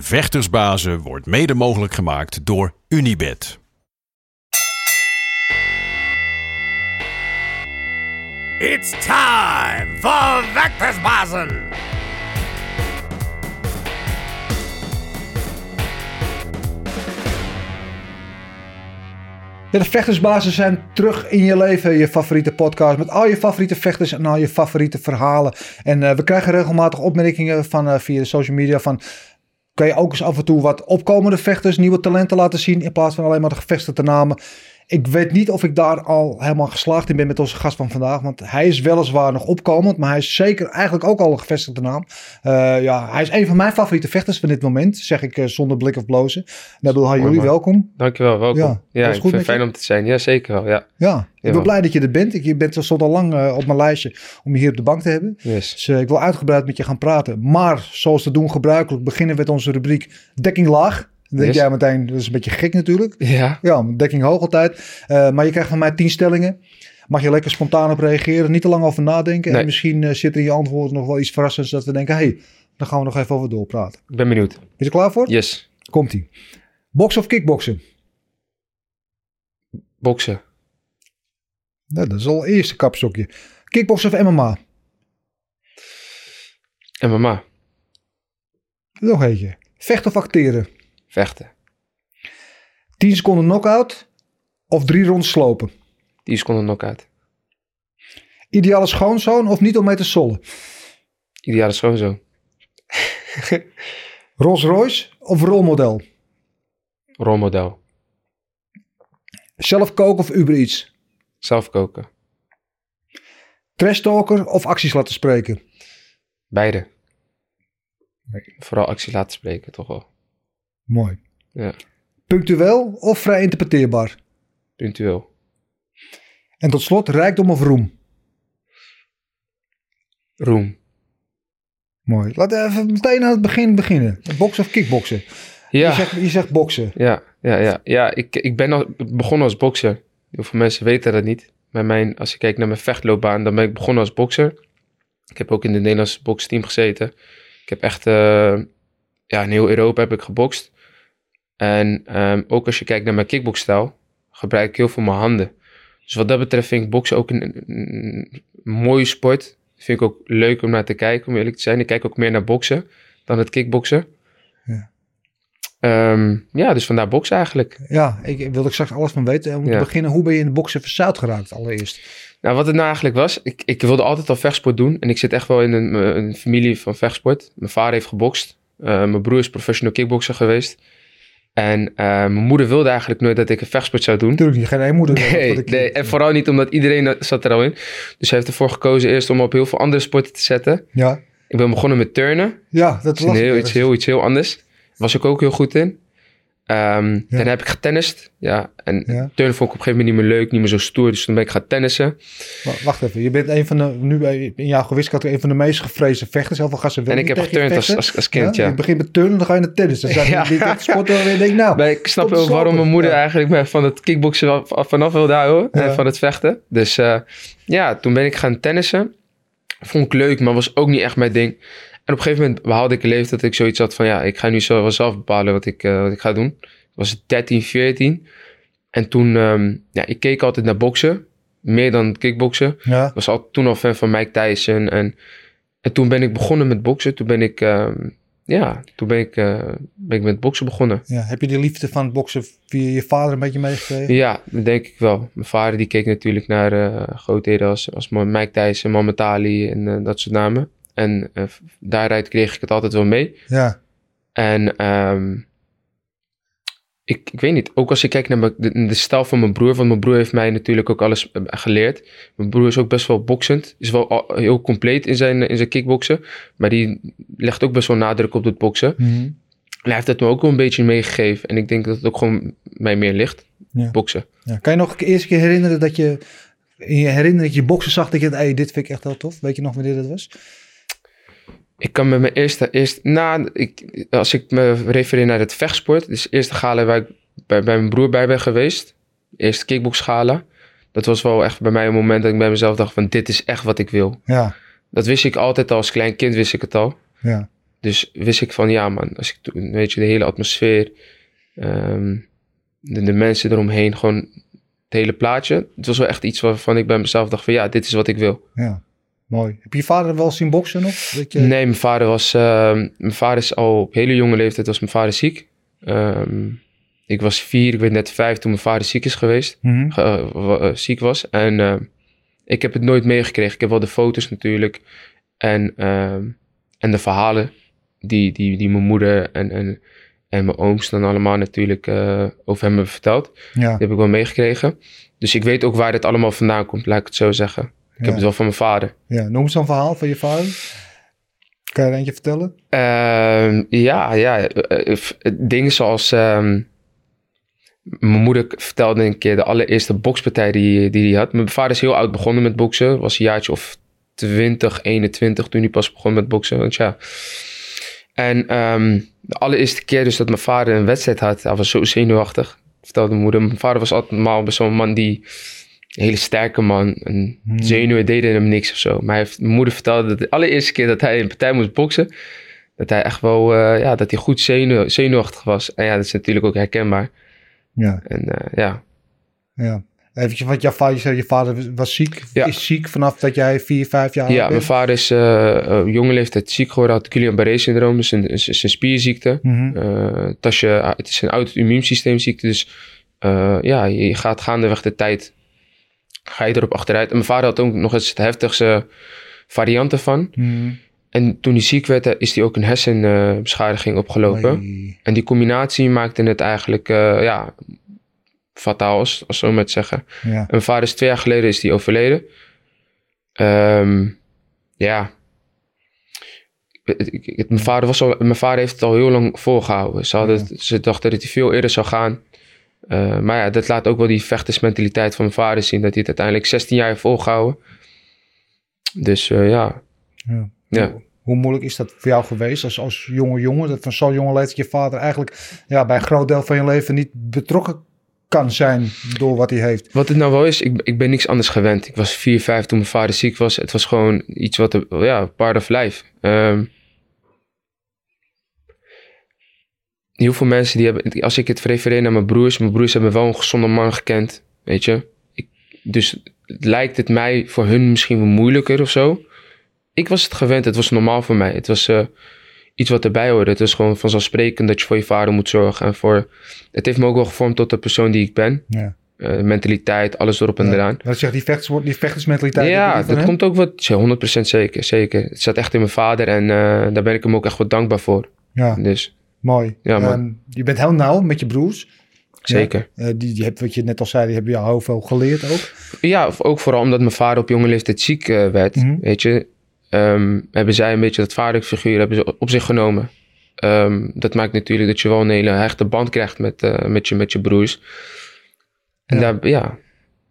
Vechtersbazen wordt mede mogelijk gemaakt door Unibed. It's time for Vectorsbazen! Ja, de vechtersbazen zijn terug in je leven, je favoriete podcast. Met al je favoriete vechters en al je favoriete verhalen. En uh, we krijgen regelmatig opmerkingen van, uh, via de social media van... Kan je ook eens af en toe wat opkomende vechters, nieuwe talenten laten zien... in plaats van alleen maar de gevestigde namen. Ik weet niet of ik daar al helemaal geslaagd in ben met onze gast van vandaag. Want hij is weliswaar nog opkomend. Maar hij is zeker eigenlijk ook al een gevestigde naam. Uh, ja, hij is een van mijn favoriete vechters van dit moment. Zeg ik uh, zonder blik of blozen. Nabil Hayoui, welkom. Dankjewel, welkom. Ja, ja ik vind het fijn om te zijn. Ja, zeker wel. Ja, ja ik ben blij dat je er bent. Je bent stond al lang uh, op mijn lijstje om je hier op de bank te hebben. Yes. Dus ik wil uitgebreid met je gaan praten. Maar zoals te doen gebruikelijk beginnen we met onze rubriek Dekking Laag. Dan denk yes. jij meteen, dat is een beetje gek natuurlijk. Ja. Ja, dekking hoog altijd. Uh, maar je krijgt van mij tien stellingen. Mag je lekker spontaan op reageren, niet te lang over nadenken. Nee. En misschien uh, zit er in je antwoord nog wel iets verrassends dat we denken, hé, hey, daar gaan we nog even over doorpraten. Ik ben benieuwd. Ben je er klaar voor? Yes. Komt-ie. Boksen of kickboksen? Boksen. Nou, dat is al eerste kapstokje. Kickboksen of MMA? MMA. Nog eentje. Vechten of acteren? Vechten. 10 seconden knockout of drie rondes slopen? 10 seconden knockout. Ideale schoonzoon of niet om mee te sollen? Ideale schoonzoon. Rolls Royce of rolmodel? Rolmodel. Zelf koken of Uber Eats? Zelf koken. Trash talker of acties laten spreken? Beide. Vooral acties laten spreken, toch wel. Mooi. Ja. Punctueel of vrij interpreteerbaar? Punctueel. En tot slot, rijkdom of roem? Roem. Mooi. Laten we even meteen aan het begin beginnen. Boksen of kickboksen? Ja. Je zegt, je zegt boksen. Ja, ja, ja. ja ik, ik ben al begonnen als bokser. Heel veel mensen weten dat niet. Maar mijn, als je kijkt naar mijn vechtloopbaan, dan ben ik begonnen als bokser. Ik heb ook in het Nederlandse boksteam gezeten. Ik heb echt... Uh, ja, in heel Europa heb ik gebokst. En um, ook als je kijkt naar mijn kickboxstijl, gebruik ik heel veel mijn handen. Dus wat dat betreft vind ik boksen ook een, een, een, mooie sport. Vind ik ook leuk om naar te kijken, om eerlijk te zijn. Ik kijk ook meer naar boksen dan het kickboksen. Ja. Um, ja, dus vandaar boksen eigenlijk. Ja, ik wilde straks alles van weten. Om ja. te beginnen, hoe ben je in de boksen verzuild geraakt allereerst? Nou, wat het nou eigenlijk was, ik, ik wilde altijd al vechtsport doen. En ik zit echt wel in een, een familie van vechtsport. Mijn vader heeft gebokst. Uh, mijn broer is professional kickboxer geweest. En uh, mijn moeder wilde eigenlijk nooit dat ik een vechtsport zou doen. Tuurlijk niet, geen één moeder. Nee, nee, en vooral niet omdat iedereen zat er al in. Dus hij heeft ervoor gekozen eerst om op heel veel andere sporten te zetten. Ja. Ik ben begonnen met turnen. Ja, dat is heel, iets, heel, iets heel anders. Was ik ook heel goed in. Um, ja. Dan heb ik getennist. Ja, en ja. turnen vond ik op een gegeven moment niet meer leuk, niet meer zo stoer. Dus toen ben ik gaan tennissen. Wacht even, je bent een van de, nu in jouw gewichtskategorie, een van de meest gevreesde vechters. Heel veel gasten En ik heb geturnd als, als, als, kind, ja. ja. Je begint met turnen, dan ga je naar tennis. Dan ja. die sporten en denk nou... Maar ik snap ook waarom mijn moeder eigenlijk me van het kickboksen vanaf wilde houden. En van het vechten. Dus uh, ja, toen ben ik gaan tennissen. Vond ik leuk, maar was ook niet echt mijn ding. En op een gegeven moment behaalde ik een leeftijd dat ik zoiets had van... ja, ik ga nu zo zelf bepalen wat ik, uh, wat ik ga doen. Ik was 13, 14. En toen, um, ja, ik keek altijd naar boksen. Meer dan kickboksen. Ja. Was al, toen al fan van Mike Tyson. En, en toen ben ik begonnen met boksen. Toen ben ik, um, ja, toen ben ik, uh, ben ik met boksen begonnen. Ja, heb je die liefde van het boksen via je vader een beetje meegekregen? Ja, dat denk ik wel. Mijn vader die keek natuurlijk naar uh, grootheden als, als Mike Tyson, Muhammad Ali en uh, dat soort namen. En uh, daaruit kreeg ik het altijd wel mee. Ja. En um, ik, ik weet niet, ook als ik kijk naar de, de stijl van mijn broer, want mijn broer heeft mij natuurlijk ook alles geleerd. Mijn broer is ook best wel boksend, is wel heel compleet in zijn, in zijn kickboksen, maar die legt ook best wel nadruk op het boksen. Mm -hmm. hij heeft het me ook wel een beetje meegegeven. En ik denk dat het ook gewoon mij meer ligt. Ja. Boksen. Ja. Kan je nog de eerste keer herinneren dat je in je herinnering dat je boksen zag dat je hey, dit vind ik echt heel tof. Weet je nog wanneer dat was? Ik kan met mijn eerste, na, ik, als ik me refereer naar het vechtsport, dus de eerste gala waar ik bij, bij mijn broer bij ben geweest, de eerste kickboxgala, dat was wel echt bij mij een moment dat ik bij mezelf dacht van dit is echt wat ik wil. Ja, Dat wist ik altijd al, als klein kind wist ik het al. ja, Dus wist ik van ja man, als ik toen, weet je, de hele atmosfeer, ehm, de, de mensen eromheen, gewoon het hele plaatje. Het was wel echt iets waarvan ik bij mezelf dacht van ja, dit is wat ik wil. ja. Mooi. Heb je vader wel zien boksen nog? Dat je... Nee, mijn vader was, ehm, mijn vader is al op hele jonge leeftijd was mijn vader ziek. Ehm, ik was vier, ik werd net vijf toen mijn vader ziek is geweest, Mhm. eh, ziek was. En ehm, ik heb het nooit meegekregen. Ik heb wel de foto's natuurlijk en, en de verhalen die, die, die mijn moeder en, en, en mijn ooms dan allemaal natuurlijk eh, over hem hebben verteld. Ja, Die heb ik wel meegekregen. Dus ik weet ook waar dit allemaal vandaan komt, laat ik het zo zeggen. Ik Ja. heb het wel van mijn vader. ja. Noem eens een verhaal van je vader. Kan je er eentje vertellen? Ehm, ja, ja. eh, eh, dingen zoals... ehm, mijn moeder vertelde een keer de allereerste bokspartij die, die hij had. Mijn vader is heel oud begonnen met boksen. Was een jaartje of 20, 21 toen hij pas begon met boksen. Want ja. En ehm, de allereerste keer dus dat mijn vader een wedstrijd had, hij was zo zenuwachtig. Vertelde mijn moeder. Mijn vader was altijd wel een man die... Een hele sterke man. En zenuwen deden hem niks of zo. Maar hij heeft, mijn moeder vertelde dat de allereerste keer dat hij een partij moest boksen dat hij echt wel, eh, ja, dat hij goed zenuw, zenuwachtig was. En ja, dat is natuurlijk ook herkenbaar. Ja, En eh, ja, ja. Eventjes, want jouw vader, je zei, je vader was ziek. Ja. Is ziek vanaf dat jij vier, vijf jaar ja oud mijn bent? vader is op jonge leeftijd ziek geworden, had Guillain-Barré syndroom, dus een, is, is een spierziekte. Tasje, het is een auto-immuunsysteemziekte, dus ja, je gaat gaandeweg de tijd, ga je erop achteruit. En mijn vader had ook nog eens de heftigste varianten van. Mhm. En toen hij ziek werd, eh, is hij ook een hersenbeschadiging opgelopen. Oei. En die combinatie maakte het eigenlijk, eh, ja, fataal, als, als zo maar te zeggen. Ja, En mijn vader is twee jaar geleden is die overleden. Ehm, ja. Ik- Mijn vader, was al, mijn vader heeft het al heel lang volgehouden. Ze, hadden, ze dachten dat hij veel eerder zou gaan. Eh, maar ja, dat laat ook wel die vechtersmentaliteit van mijn vader zien. Dat hij het uiteindelijk 16 jaar heeft volgehouden. Dus eh, ja. ja. ja. Hoe moeilijk is dat voor jou geweest als, als jonge jongen? Dat van zo'n jonge leeftijd je vader eigenlijk ja, bij een groot deel van je leven niet betrokken kan zijn door wat hij heeft. Wat het nou wel is, ik, ik ben niks anders gewend. Ik was 4, 5 toen mijn vader ziek was. Het was gewoon iets wat, ja, part of life. Ehm, heel veel mensen die hebben, als ik het refereer naar mijn broers, mijn broers hebben wel een gezonde man gekend, weet je. Ik, dus lijkt het mij voor hun misschien wel moeilijker of zo. Ik was het gewend, het was normaal voor mij. Het was eh, iets wat erbij hoorde. Het is gewoon vanzelfsprekend dat je voor je vader moet zorgen. En voor, het heeft me ook wel gevormd tot de persoon die ik ben. Ja. Eh, mentaliteit, alles erop en eraan. Dat zegt die, vechters, die vechtersmentaliteit. Ja, die dat hem? komt ook wat, ja, 100% zeker, zeker. Het zat echt in mijn vader en eh, daar ben ik hem ook echt wat dankbaar voor. Ja, Dus mooi. Ja, man. Ehm, je bent heel nauw met je broers. zeker. Eh, die, die heb, wat je net al zei, die hebben jou heel veel geleerd ook. Ja, ook vooral omdat mijn vader op jonge leeftijd ziek eh, werd, Mhm. weet je. ehm, hebben zij een beetje dat vaderfiguur hebben ze op zich genomen. Ehm, dat maakt natuurlijk dat je wel een hele hechte band krijgt met, eh, met, je, met je broers. En Ja. daar, ja,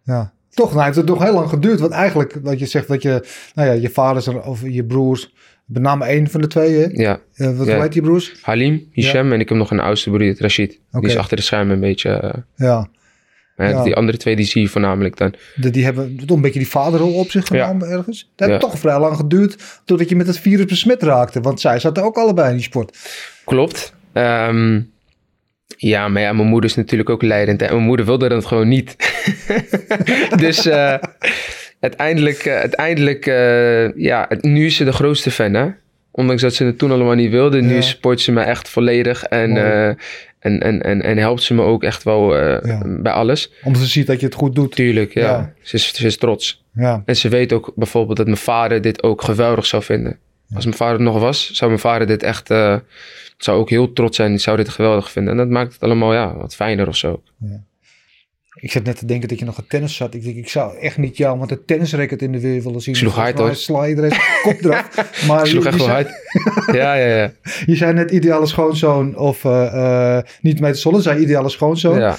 Ja. Toch, nou heeft het nog heel lang geduurd. Want eigenlijk, wat je zegt, dat je, nou ja, je vaders of je broers, met name één van de twee, hè? ja. Eh, wat Ja. heet die broers? Halim, Hisham en ik heb nog een oudste broer, Rashid. Die is achter de schermen een beetje... eh, Ja, Ja. Die andere twee die zie je voornamelijk dan. de, die hebben toch een beetje die vaderrol op zich genomen ergens. Dat heeft Ja. toch vrij lang geduurd totdat je met het virus besmet raakte. Want zij zaten ook allebei in die sport. Klopt. Ehm, ja, maar ja, mijn moeder is natuurlijk ook leidend. En mijn moeder wilde dat gewoon niet. dus eh, uiteindelijk, eh, uiteindelijk eh, ja, nu is ze de grootste fan, hè. Ondanks dat ze het toen allemaal niet wilde. Nu Ja. support ze me echt volledig. En, eh, en, en, en, en helpt ze me ook echt wel Ja. bij alles. Omdat ze ziet dat je het goed doet. Tuurlijk, ja. Ja. Ze, is, ze is trots. Ja, En ze weet ook bijvoorbeeld dat mijn vader dit ook geweldig zou vinden. Als mijn vader er nog was, zou mijn vader dit echt... zou ook heel trots zijn. Die zou dit geweldig vinden. En dat maakt het allemaal ja, wat fijner of zo. Ik zat net te denken dat je nog een tennis zat. Ik denk, ik zou echt niet jou met een tennisracket in de weer willen zien. Sloeg hard, hoor. Sla je er eens kop eraf. Maar sloeg echt wel hard. Ja, ja, ja. Je zei net ideale schoonzoon of eh, eh, niet mee te zollen. zei ideale schoonzoon. ja.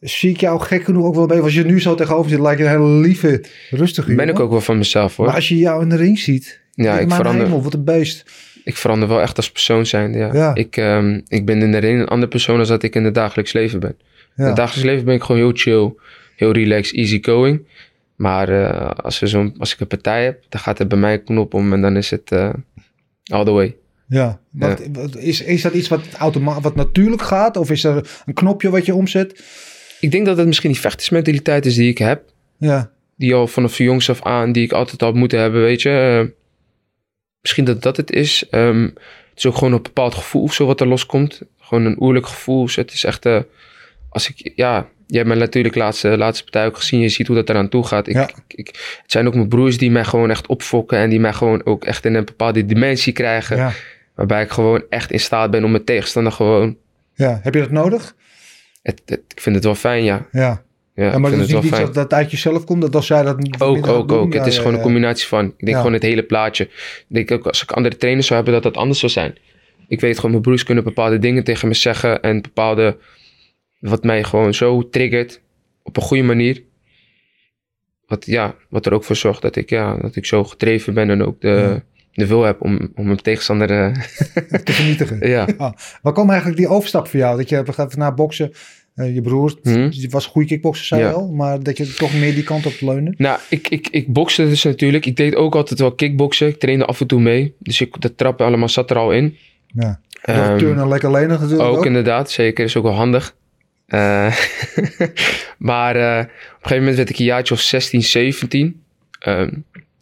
Zie ik jou gek genoeg ook wel bij. Als je nu zo tegenover zit, lijkt je een hele lieve, rustige Ben ik ook wel van mezelf hoor. Maar als je jou in de ring ziet, Ja, ik verander, hemel, wat een beest. ik verander wel echt als persoon zijn. Ja. Ja. Ik, ehm, ik ben in de ring een andere persoon dan dat ik in het dagelijks leven ben. In het dagelijks leven ben ik gewoon heel chill, heel relaxed, easy going. Maar eh, als, we zo'n, als ik een partij heb, dan gaat er bij mij een knop om en dan is het eh, all the way. Ja. Wat, is, is dat iets wat, automa wat natuurlijk gaat? Of is er een knopje wat je omzet? Ik denk dat het misschien die vechtersmentaliteit is die ik heb. Ja. Die al vanaf jongs af aan, die ik altijd al moeten hebben, weet je. Eh, misschien dat dat het is. Ehm, het is ook gewoon een bepaald gevoel of zo wat er loskomt. Gewoon een oerlijk gevoel. Dus het is echt, als ik, ja, jij hebt mijn natuurlijk laatste, laatste partij ook gezien. Je ziet hoe dat eraan toe gaat. Ik, Ja. ik, ik- het zijn ook mijn broers die mij gewoon echt opfokken. En die mij gewoon ook echt in een bepaalde dimensie krijgen. Ja. Waarbij ik gewoon echt in staat ben om mijn tegenstander gewoon... ja. Heb je dat nodig? Het, het- ik vind het wel fijn, ja. Ja. Ja, maar dat is niet iets dat, dat uit jezelf komt. Dat als zij dat niet Ook, ook, doen, ook. het is gewoon een combinatie van. Ik denk gewoon het hele plaatje. Ik denk ook als ik andere trainers zou hebben, dat dat anders zou zijn. Ik weet gewoon, mijn broers kunnen bepaalde dingen tegen me zeggen. En bepaalde, wat mij gewoon zo triggert. Op een goede manier. Wat, ja, wat er ook voor zorgt dat ik, ja, dat ik zo gedreven ben. En ook de, Ja. de wil heb om, om mijn tegenstander... eh, te vernietigen. ja. Waar kwam eigenlijk die overstap voor jou? Dat je hebt gegeven na boksen, eh, je broer Mhm. was een goede kickbokser, zei Ja. al, maar dat je toch meer die kant op leunde. Nou, ik, ik, ik bokste dus natuurlijk. Ik deed ook altijd wel kickboksen. Ik trainde af en toe mee. Dus ik, dat trappen allemaal zat er al in. Ja. Um, turnen lekker lenig natuurlijk ook. Ook inderdaad, zeker. Is ook wel handig. Eh, maar eh, op een gegeven moment werd ik een jaartje of 16, 17. Ehm,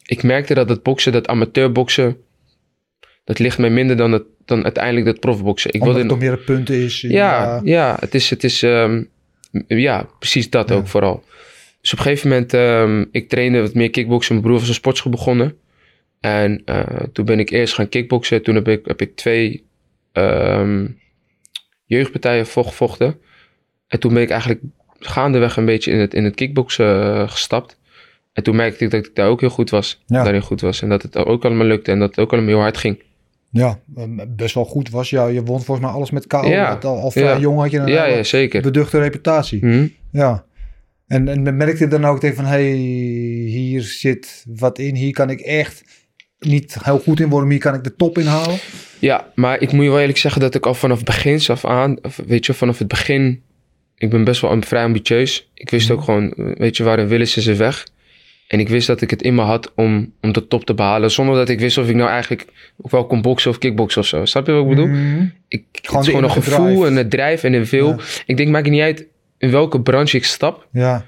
ik merkte dat het boksen, dat amateurboksen, dat ligt mij minder dan, het, dan uiteindelijk dat profboksen. Ik Omdat wilde, het meer een punten is. ja, ja, het is, het is ehm, ja, precies dat Ja. ook vooral. Dus op een gegeven moment, ehm, ik trainde wat meer kickboksen. Mijn broer was een sportschool begonnen. En eh, toen ben ik eerst gaan kickboksen. Toen heb ik, heb ik twee jeugdpartijen vo- gevochten. En toen ben ik eigenlijk gaandeweg een beetje in het, in het kickboksen eh, gestapt. En toen merkte ik dat ik daar ook heel goed was. Ja. Daarin goed was. En dat het ook allemaal lukte. En dat het ook allemaal heel hard ging. Ja, best wel goed was. Ja, je won volgens mij alles met KO. Ja. Al, al vrij Ja. jong had je een Ja, zeker. beduchte reputatie. Mhm. Ja. En, en merkte je dan ook tegen van, hey, hier zit wat in. Hier kan ik echt niet heel goed in worden, hier kan ik de top in halen. Ja, maar ik moet je wel eerlijk zeggen dat ik al vanaf begins af aan, weet je, vanaf het begin, ik ben best wel vrij ambitieus. Ik wist ook gewoon, eh, weet je, waarin willen ze ze weg. En ik wist dat ik het in me had om, om de top te behalen, zonder dat ik wist of ik nou eigenlijk ook wel kon boksen of kickboksen of zo. Snap je wat ik bedoel? Mhm. Ik, het Gewoon is de gewoon een gevoel drive. en het drijf en een wil. Ja. Ik denk, maakt niet uit in welke branche ik stap. Ja,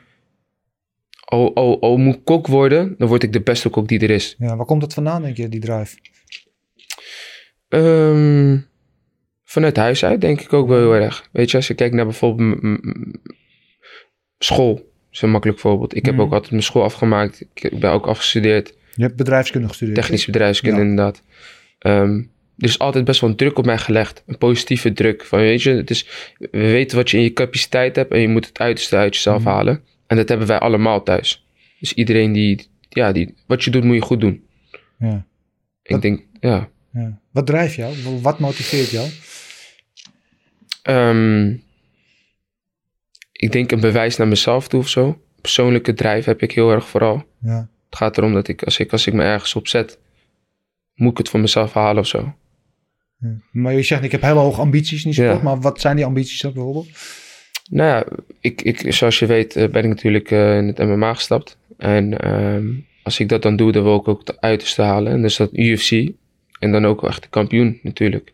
Al, al, al moet ik kok worden, dan word ik de beste kok die er is. ja, waar komt dat vandaan, denk je, die drive? Ehm, vanuit huis uit denk ik ook wel heel erg. Weet je, als je kijkt naar bijvoorbeeld school. is een makkelijk voorbeeld. Ik heb Mhm. ook altijd mijn school afgemaakt. Ik ben ook afgestudeerd. Je hebt bedrijfskunde gestudeerd. Technische bedrijfskunde Ja. inderdaad. Ehm, er is altijd best wel een druk op mij gelegd. Een positieve druk. Van, weet je, het is, we weten wat je in je capaciteit hebt. En je moet het uiterste uit jezelf Mhm. halen. En dat hebben wij allemaal thuis. Dus iedereen die, ja, die, wat je doet moet je goed doen. Ja, Ik Wat- denk, ja. ja. Wat drijft jou? Wat motiveert jou? Ehm, ik denk een bewijs naar mezelf toe of zo. Persoonlijke drijf heb ik heel erg vooral. Ja. Het gaat erom dat ik als, ik, als ik me ergens op zet, moet ik het voor mezelf halen of zo. Ja. Maar je zegt, ik heb hele hoge ambities sport. Ja. Maar wat zijn die ambities dan bijvoorbeeld? Nou ja, ik, ik, zoals je weet eh, ben ik natuurlijk eh, in het MMA gestapt. En ehm, als ik dat dan doe, dan wil ik ook het uiterste halen. En dus dat UFC. En dan ook echt de kampioen natuurlijk.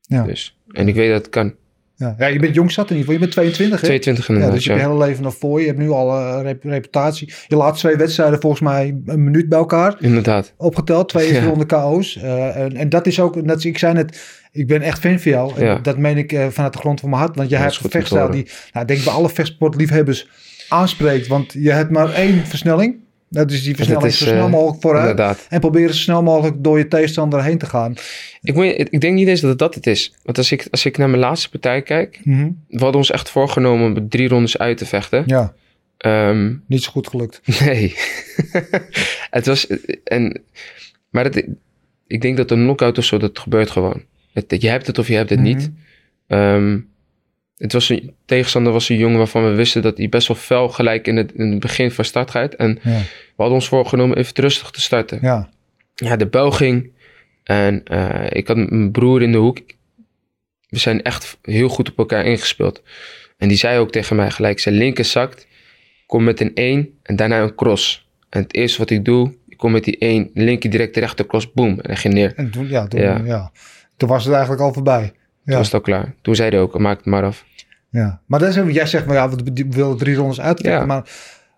Ja. Dus, en ik weet dat het kan. Ja, ja je bent jong zat in ieder geval. Je bent 22, hè? 22 Ja, inderdaad, dus je hebt ja. je hele leven nog voor je. Je hebt nu al eh, rep- reputatie. Je laatste twee wedstrijden volgens mij een minuut bij elkaar Inderdaad. opgeteld. Twee Ja. ronde KO's. Eh, en, en dat is ook, net, ik zei net, ik ben echt fan van jou. Ja. dat meen ik eh, vanuit de grond van mijn hart. Want jij Ja, hebt dat een vechtstijl die, nou, denk ik bij alle vechtsportliefhebbers aanspreekt. Want je hebt maar één versnelling. Dat is die versnelling zo snel eh, mogelijk vooruit. Inderdaad. En proberen zo snel mogelijk door je tegenstander heen te gaan. Ik, moet, ik denk niet eens dat het dat het is. Want als ik, als ik naar mijn laatste partij kijk, Mhm. we hadden ons echt voorgenomen om drie rondes uit te vechten. Ja, Ehm, niet zo goed gelukt. nee. het was, en, maar het, ik denk dat een knockout of zo, dat gebeurt gewoon. Het, je hebt het of je hebt het Mhm. niet. Ehm, het was een tegenstander was een jongen waarvan we wisten dat hij best wel fel gelijk in het, in het begin van start gaat. En Ja, we hadden ons voorgenomen even rustig te starten. ja. Ja, de bel ging. En eh, ik had mijn broer in de hoek. We zijn echt heel goed op elkaar ingespeeld. En die zei ook tegen mij gelijk, zijn linker zakt. Kom met een 1 en daarna een cross. En het eerste wat ik doe, ik kom met die 1, linker direct de rechter cross, boom. En hij ging neer. En toen, ja, toen, Ja. ja. toen was het eigenlijk al voorbij. Toen Ja. was het al klaar. Toen zei hij ook, maak het maar af. Ja, maar dat is, jij zegt, maar ja, we willen drie rondes. Ja. Maar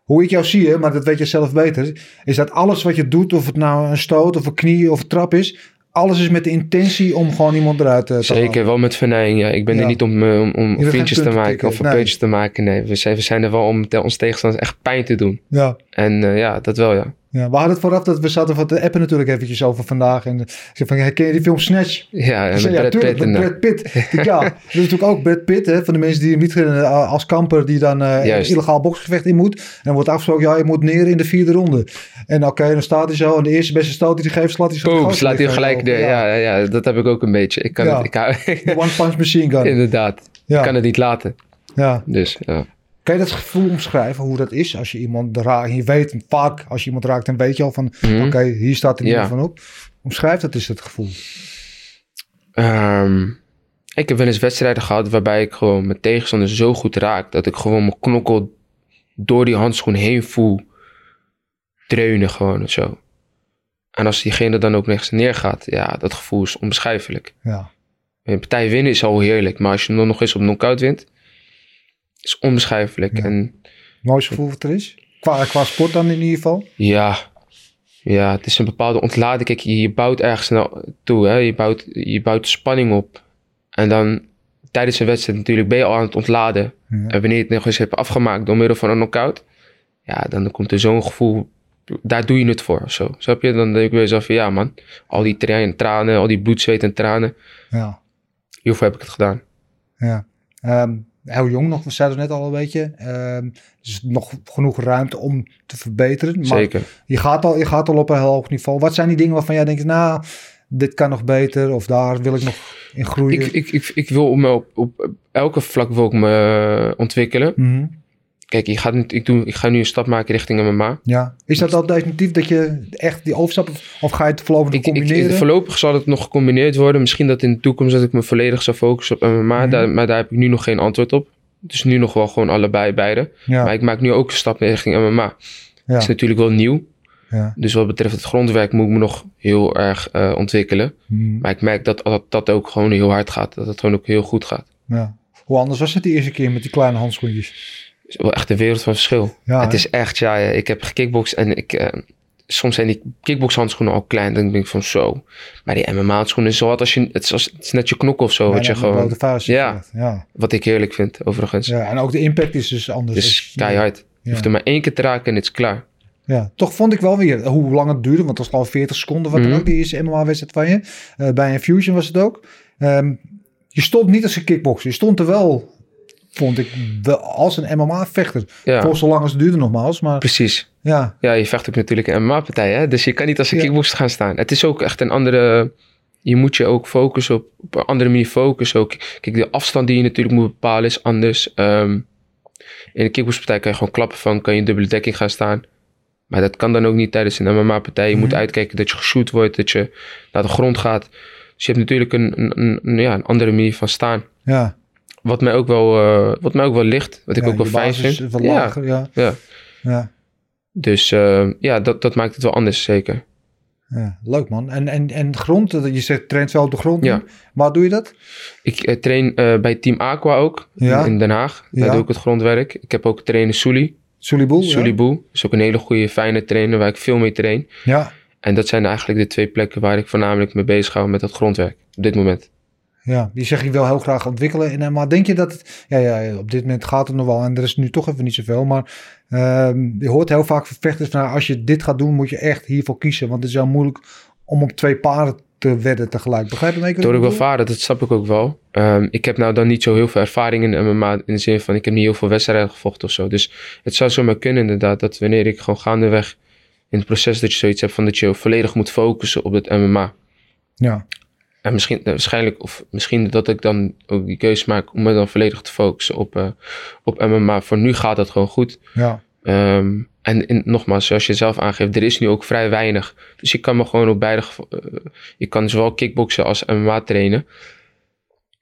hoe ik jou zie, hè, maar dat weet je zelf beter, is dat alles wat je doet, of het nou een stoot of een knie of een trap is, alles is met de intentie om gewoon iemand eruit eh, te halen. Zeker, wel met vernijing. Ja. Ik ben Ja. er niet om, eh, om, om vriendjes te maken tikken, of nee. puntjes te maken. Nee, we zijn, we zijn er wel om te- ons tegenstanders echt pijn te doen. Ja. En eh, ja, dat wel ja. Ja, we hadden het vooraf dat we zaten wat te appen natuurlijk eventjes over vandaag. En ik zei van, herken je die film Snatch? Ja, en zei, ja, tuurlijk, Pitt. eh, Brad Pitt. Ik, ja, dat is natuurlijk ook Brad Pitt, hè, van de mensen die hem niet kennen, eh, als kamper die dan eh, een illegaal boksgevecht in moet. En dan wordt afgesproken, ja, je moet neer in de vierde ronde. En oké, dan staat hij zo en de eerste beste stoot die hij geeft, slaat hij zo Boom, slaat hij gelijk neer. Ja. Ja, ja, dat heb ik ook een beetje. Ik kan Ja. het, ik hou, De one punch machine gun. inderdaad. Ja. Ik kan het niet laten. Ja. Dus ja. Kan je dat gevoel omschrijven, hoe dat is als je iemand raakt? Je weet vaak, als je iemand raakt, dan weet je al van, Mhm. oké, hier staat er Ja. meer van op. Omschrijf dat is het gevoel. Ehm, ik heb wel eens wedstrijden gehad waarbij ik gewoon mijn tegenstander zo goed raak dat ik gewoon mijn knokkel door die handschoen heen voel dreunen gewoon of zo. En als diegene dan ook nergens neergaat, ja, dat gevoel is onbeschrijfelijk. Ja. Een partij winnen is al heerlijk, maar als je dan nog eens op knockout wint, is onbeschrijfelijk. Ja. En Mooiste gevoel wat er is? Qua, qua sport dan in ieder geval? Ja, ja, het is een bepaalde ontlading. Kijk, je, je bouwt ergens naartoe, hè? Je, bouwt, je bouwt spanning op. En dan tijdens een wedstrijd natuurlijk ben je al aan het ontladen. Ja. En wanneer je het nog eens hebt afgemaakt door middel van een knockout, ja, dan komt er zo'n gevoel, daar doe je het voor of zo. Snap je? Dan denk ik weer zo van, ja man, al die tra- tranen, al die bloed, zweet en tranen, Ja. hiervoor heb ik het gedaan. Ja. Ehm, heel jong nog, we zeiden het net al een beetje. Ehm dus nog genoeg ruimte om te verbeteren. Maar Zeker. Je gaat, al, je gaat al op een heel hoog niveau. Wat zijn die dingen waarvan jij denkt, nou, dit kan nog beter of daar wil ik nog in groeien? Ik, ik, ik, ik wil me op, op elke vlak wil ik me eh, ontwikkelen. Mhm. Kijk, gaat, niet- ik, doe, ik ga nu een stap maken richting MMA. Ja. Is dat al definitief dat je echt die overstap, of ga je het voorlopig Ik, ik, combineren? ik- voorlopig zal het nog gecombineerd worden. Misschien dat in de toekomst dat ik me volledig zou focussen op MMA. Mhm. daar, maar daar heb ik nu nog geen antwoord op. Dus nu nog wel gewoon allebei, beide. ja. Maar ik maak nu ook een stap richting MMA. ja. is natuurlijk wel nieuw. ja. Dus wat betreft het grondwerk moet ik me nog heel erg eh, ontwikkelen. Mhm. Maar ik merk dat, dat dat ook gewoon heel hard gaat. Dat het gewoon ook heel goed gaat. ja. Hoe anders was het de eerste keer met die kleine handschoentjes? Is wel echt een wereld van verschil. Ja, het is echt, ja, ik heb gekickboxd en ik... eh, soms zijn die kickboxhandschoenen al klein. Dan denk ik van zo. Maar die MMA-handschoenen is zo wat als je... Het is, als, het is net je knok of zo. Wat, je gewoon, vuist, Ja. ja. wat ik heerlijk vind, overigens. Ja, en ook de impact is dus anders. Dus je- keihard. Je hoeft er maar één keer te raken en het is klaar. Ja, toch vond ik wel weer hoe lang het duurde. Want het was ik 40 seconden. Wat dan ook die eerste MMA-wedstrijd van je. Eh, bij een Fusion was het ook. Ehm, je stond niet als een kickboxer. Je stond er wel, vond ik, wel als een MMA-vechter. Ja, Voor zolang als het duurde nogmaals. Maar precies. ja, Ja, je vecht ook natuurlijk een MMA-partij, hè? Dus je kan niet als een Ja. kickboxer gaan staan. Het is ook echt een andere... Je moet je ook focussen op, op een andere manier focussen. Ook, kijk, de afstand die je natuurlijk moet bepalen is anders. Ehm, in een kickboxpartij kan je gewoon klappen van... kan je dubbele dekking gaan staan. Maar dat kan dan ook niet tijdens een MMA-partij. Je moet Mhm. uitkijken dat je geshoot wordt, dat je naar de grond gaat. Dus je hebt natuurlijk een, een- ja, een andere manier van staan. ja. Wat mij ook wel, eh, wat mij ook wel ligt. Wat ik ja, ook wel fijn vind. wat Ja, lager. Ja, ja. ja. Dus eh, ja, dat, dat maakt het wel anders, zeker. ja. Leuk man. En, en, en grond, je zegt traint wel op de grond. Ja. Waar doe je dat? Ik eh, train bij Team Aqua ook, Ja. in Den Haag. Daar doe ik het grondwerk. Ik heb ook trainer Sully. Sullyboel? Sully Boe is ook een hele goede, fijne trainer waar ik veel mee train. Ja. En dat zijn eigenlijk de twee plekken waar ik voornamelijk mee bezig hou met dat grondwerk op dit moment. Ja, die zeg je wel heel graag ontwikkelen. En, eh, maar denk je dat het... Ja, ja, op dit moment gaat het nog wel. En er is nu toch even niet zoveel. Maar ehm, je hoort heel vaak vechters... van, nou, als je dit gaat doen, moet je echt hiervoor kiezen. Want het is heel moeilijk om op twee paarden te wedden tegelijk. Begrijp je me? Door ik wel varen, dat snap ik ook wel. Ehm, ik heb nou dan niet zo heel veel ervaring in MMA. In de zin van, ik heb niet heel veel wedstrijden gevochten of zo. Dus het zou zomaar kunnen inderdaad... dat wanneer ik gewoon gaandeweg in het proces... dat je zoiets hebt van dat je volledig moet focussen op het MMA. Ja, En misschien, nou, waarschijnlijk, of misschien dat ik dan ook die keuze maak om me dan volledig te focussen op, eh, op MMA. Voor nu gaat dat gewoon goed. ja, Ehm, en, nogmaals, zoals je zelf aangeeft, er is nu ook vrij weinig. Dus je kan me gewoon op beide, gevo- eh, je kan zowel kickboksen als MMA trainen.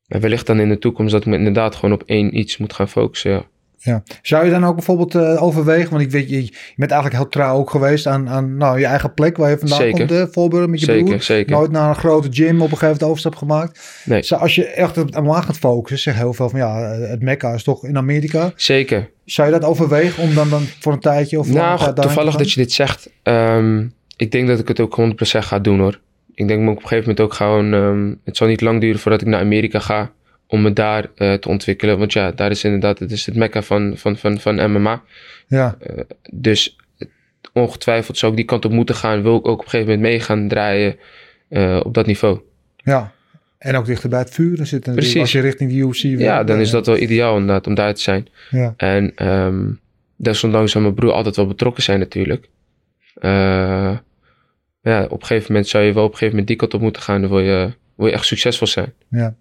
En wellicht dan in de toekomst dat ik me inderdaad gewoon op één iets moet gaan focussen. Ja. Ja. Zou je dan ook bijvoorbeeld eh, overwegen... want ik weet, je, je bent eigenlijk heel trouw ook geweest... aan, aan nou, je eigen plek waar je vandaan Zeker. komt. Voorbeelden met je Zeker, broer. zeker. Nooit naar een grote gym op een gegeven moment de overstap gemaakt. Nee. Als je echt op MMA gaat focussen... zeg heel veel van ja, eh, het Mekka is toch in Amerika. Zeker. Zou je dat overwegen om dan, dan voor een tijdje... of een Nou, daarheen toevallig dat je dit zegt. ehm, ik denk dat ik het ook 100% ga doen hoor. Ik denk me op een gegeven moment ook gewoon... ehm, het zal niet lang duren voordat ik naar Amerika ga. Om me daar eh, te ontwikkelen. Want ja, daar is inderdaad... Het is het mekka van, van, van, van MMA. Ja, Dus eh, ongetwijfeld zou ik die kant op moeten gaan. Wil ik ook op een gegeven moment mee gaan draaien eh, op dat niveau. ja. En ook dichter bij het vuren zitten. Precies. Als je richting de UFC wil. Ja, dan is dat wel ideaal inderdaad om daar te zijn. Ja, En ehm desondanks zou mijn broer altijd wel betrokken zijn natuurlijk. Ja, op een gegeven moment zou je wel op een gegeven moment die kant op moeten gaan. Dan wil je, wil je echt succesvol zijn. ja.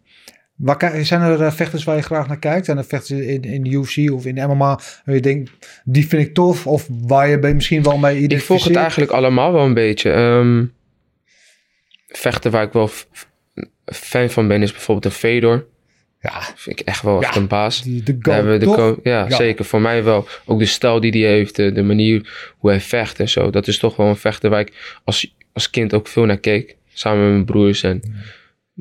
Waar, zijn er eh, vechters waar je graag naar kijkt? Zijn er vechters in, in de UFC of in de MMA waar je denkt, die vind ik tof? Of waar je misschien wel mee Ik volg het identificeert? eigenlijk allemaal wel een beetje. Ehm, vechten waar ik wel fan van ben is bijvoorbeeld een Fedor. Ja, Vind ik echt wel echt Ja, een baas. die, de hebben de ko- ja, Ja. zeker. Voor mij wel. Ook de stijl die hij heeft, de, de manier hoe hij vecht en zo. Dat is toch wel een vechter waar ik als, als kind ook veel naar keek. Samen met mijn broers. En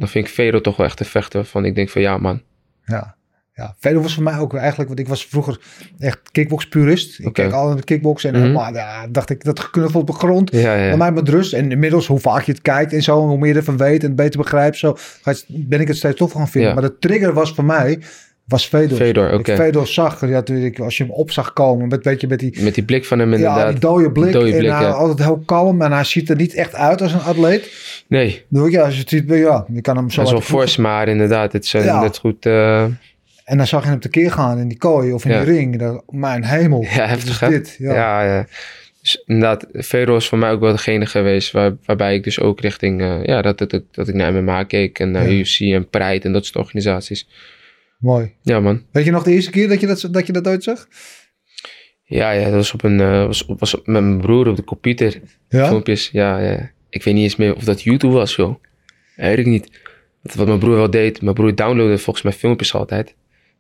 dan vind ik Fedor toch wel echt een vechter waarvan ik denk van ja man. Ja. Ja, Fedor was voor mij ook eigenlijk, want ik was vroeger echt kickbox-purist. Ik Oké. keek al naar de kickboxen en maar ja, dacht ik, dat geknuffel op de grond. Ja, ja. Bij mij met rust. En inmiddels, hoe vaak je het kijkt en zo, hoe meer je ervan weet en beter begrijpt, zo, ben ik het steeds tof gaan vinden. Ja. Maar de trigger was voor mij, was Fedor. Fedor, oké. Fedor zag, ja, natuurlijk, als je hem op zag komen, met, weet je, met die, Met die blik van hem ja, inderdaad. die dode blik. Dode en hij ja. altijd heel kalm en hij ziet er niet echt uit als een atleet. Nee, Dan, ja, als je het ziet, ja, je kan hem zo hij is wel fors, maar inderdaad, het is eh, Ja. net goed. eh, En dan zag je hem tekeer gaan in die kooi of in Ja. die ring. Dan, mijn hemel, ja, heftig dit? Ja. Ja, ja. Dus inderdaad, Fedor is voor mij ook wel degene geweest waar, waarbij ik dus ook richting, eh, ja, dat, dat, dat, dat ik naar MMA keek en naar Ja. UFC en Pride en dat soort organisaties. Mooi. Ja man. Weet je nog de eerste keer dat je dat, dat, je dat ooit zag? Ja, ja, dat was op een, eh, was, op- was op, met mijn broer op de computer. Ja? Filmpjes, ja, ja. Ik weet niet eens meer of dat YouTube was, joh. Ik niet. Wat, mijn broer wel deed, mijn broer downloadde volgens mij filmpjes altijd.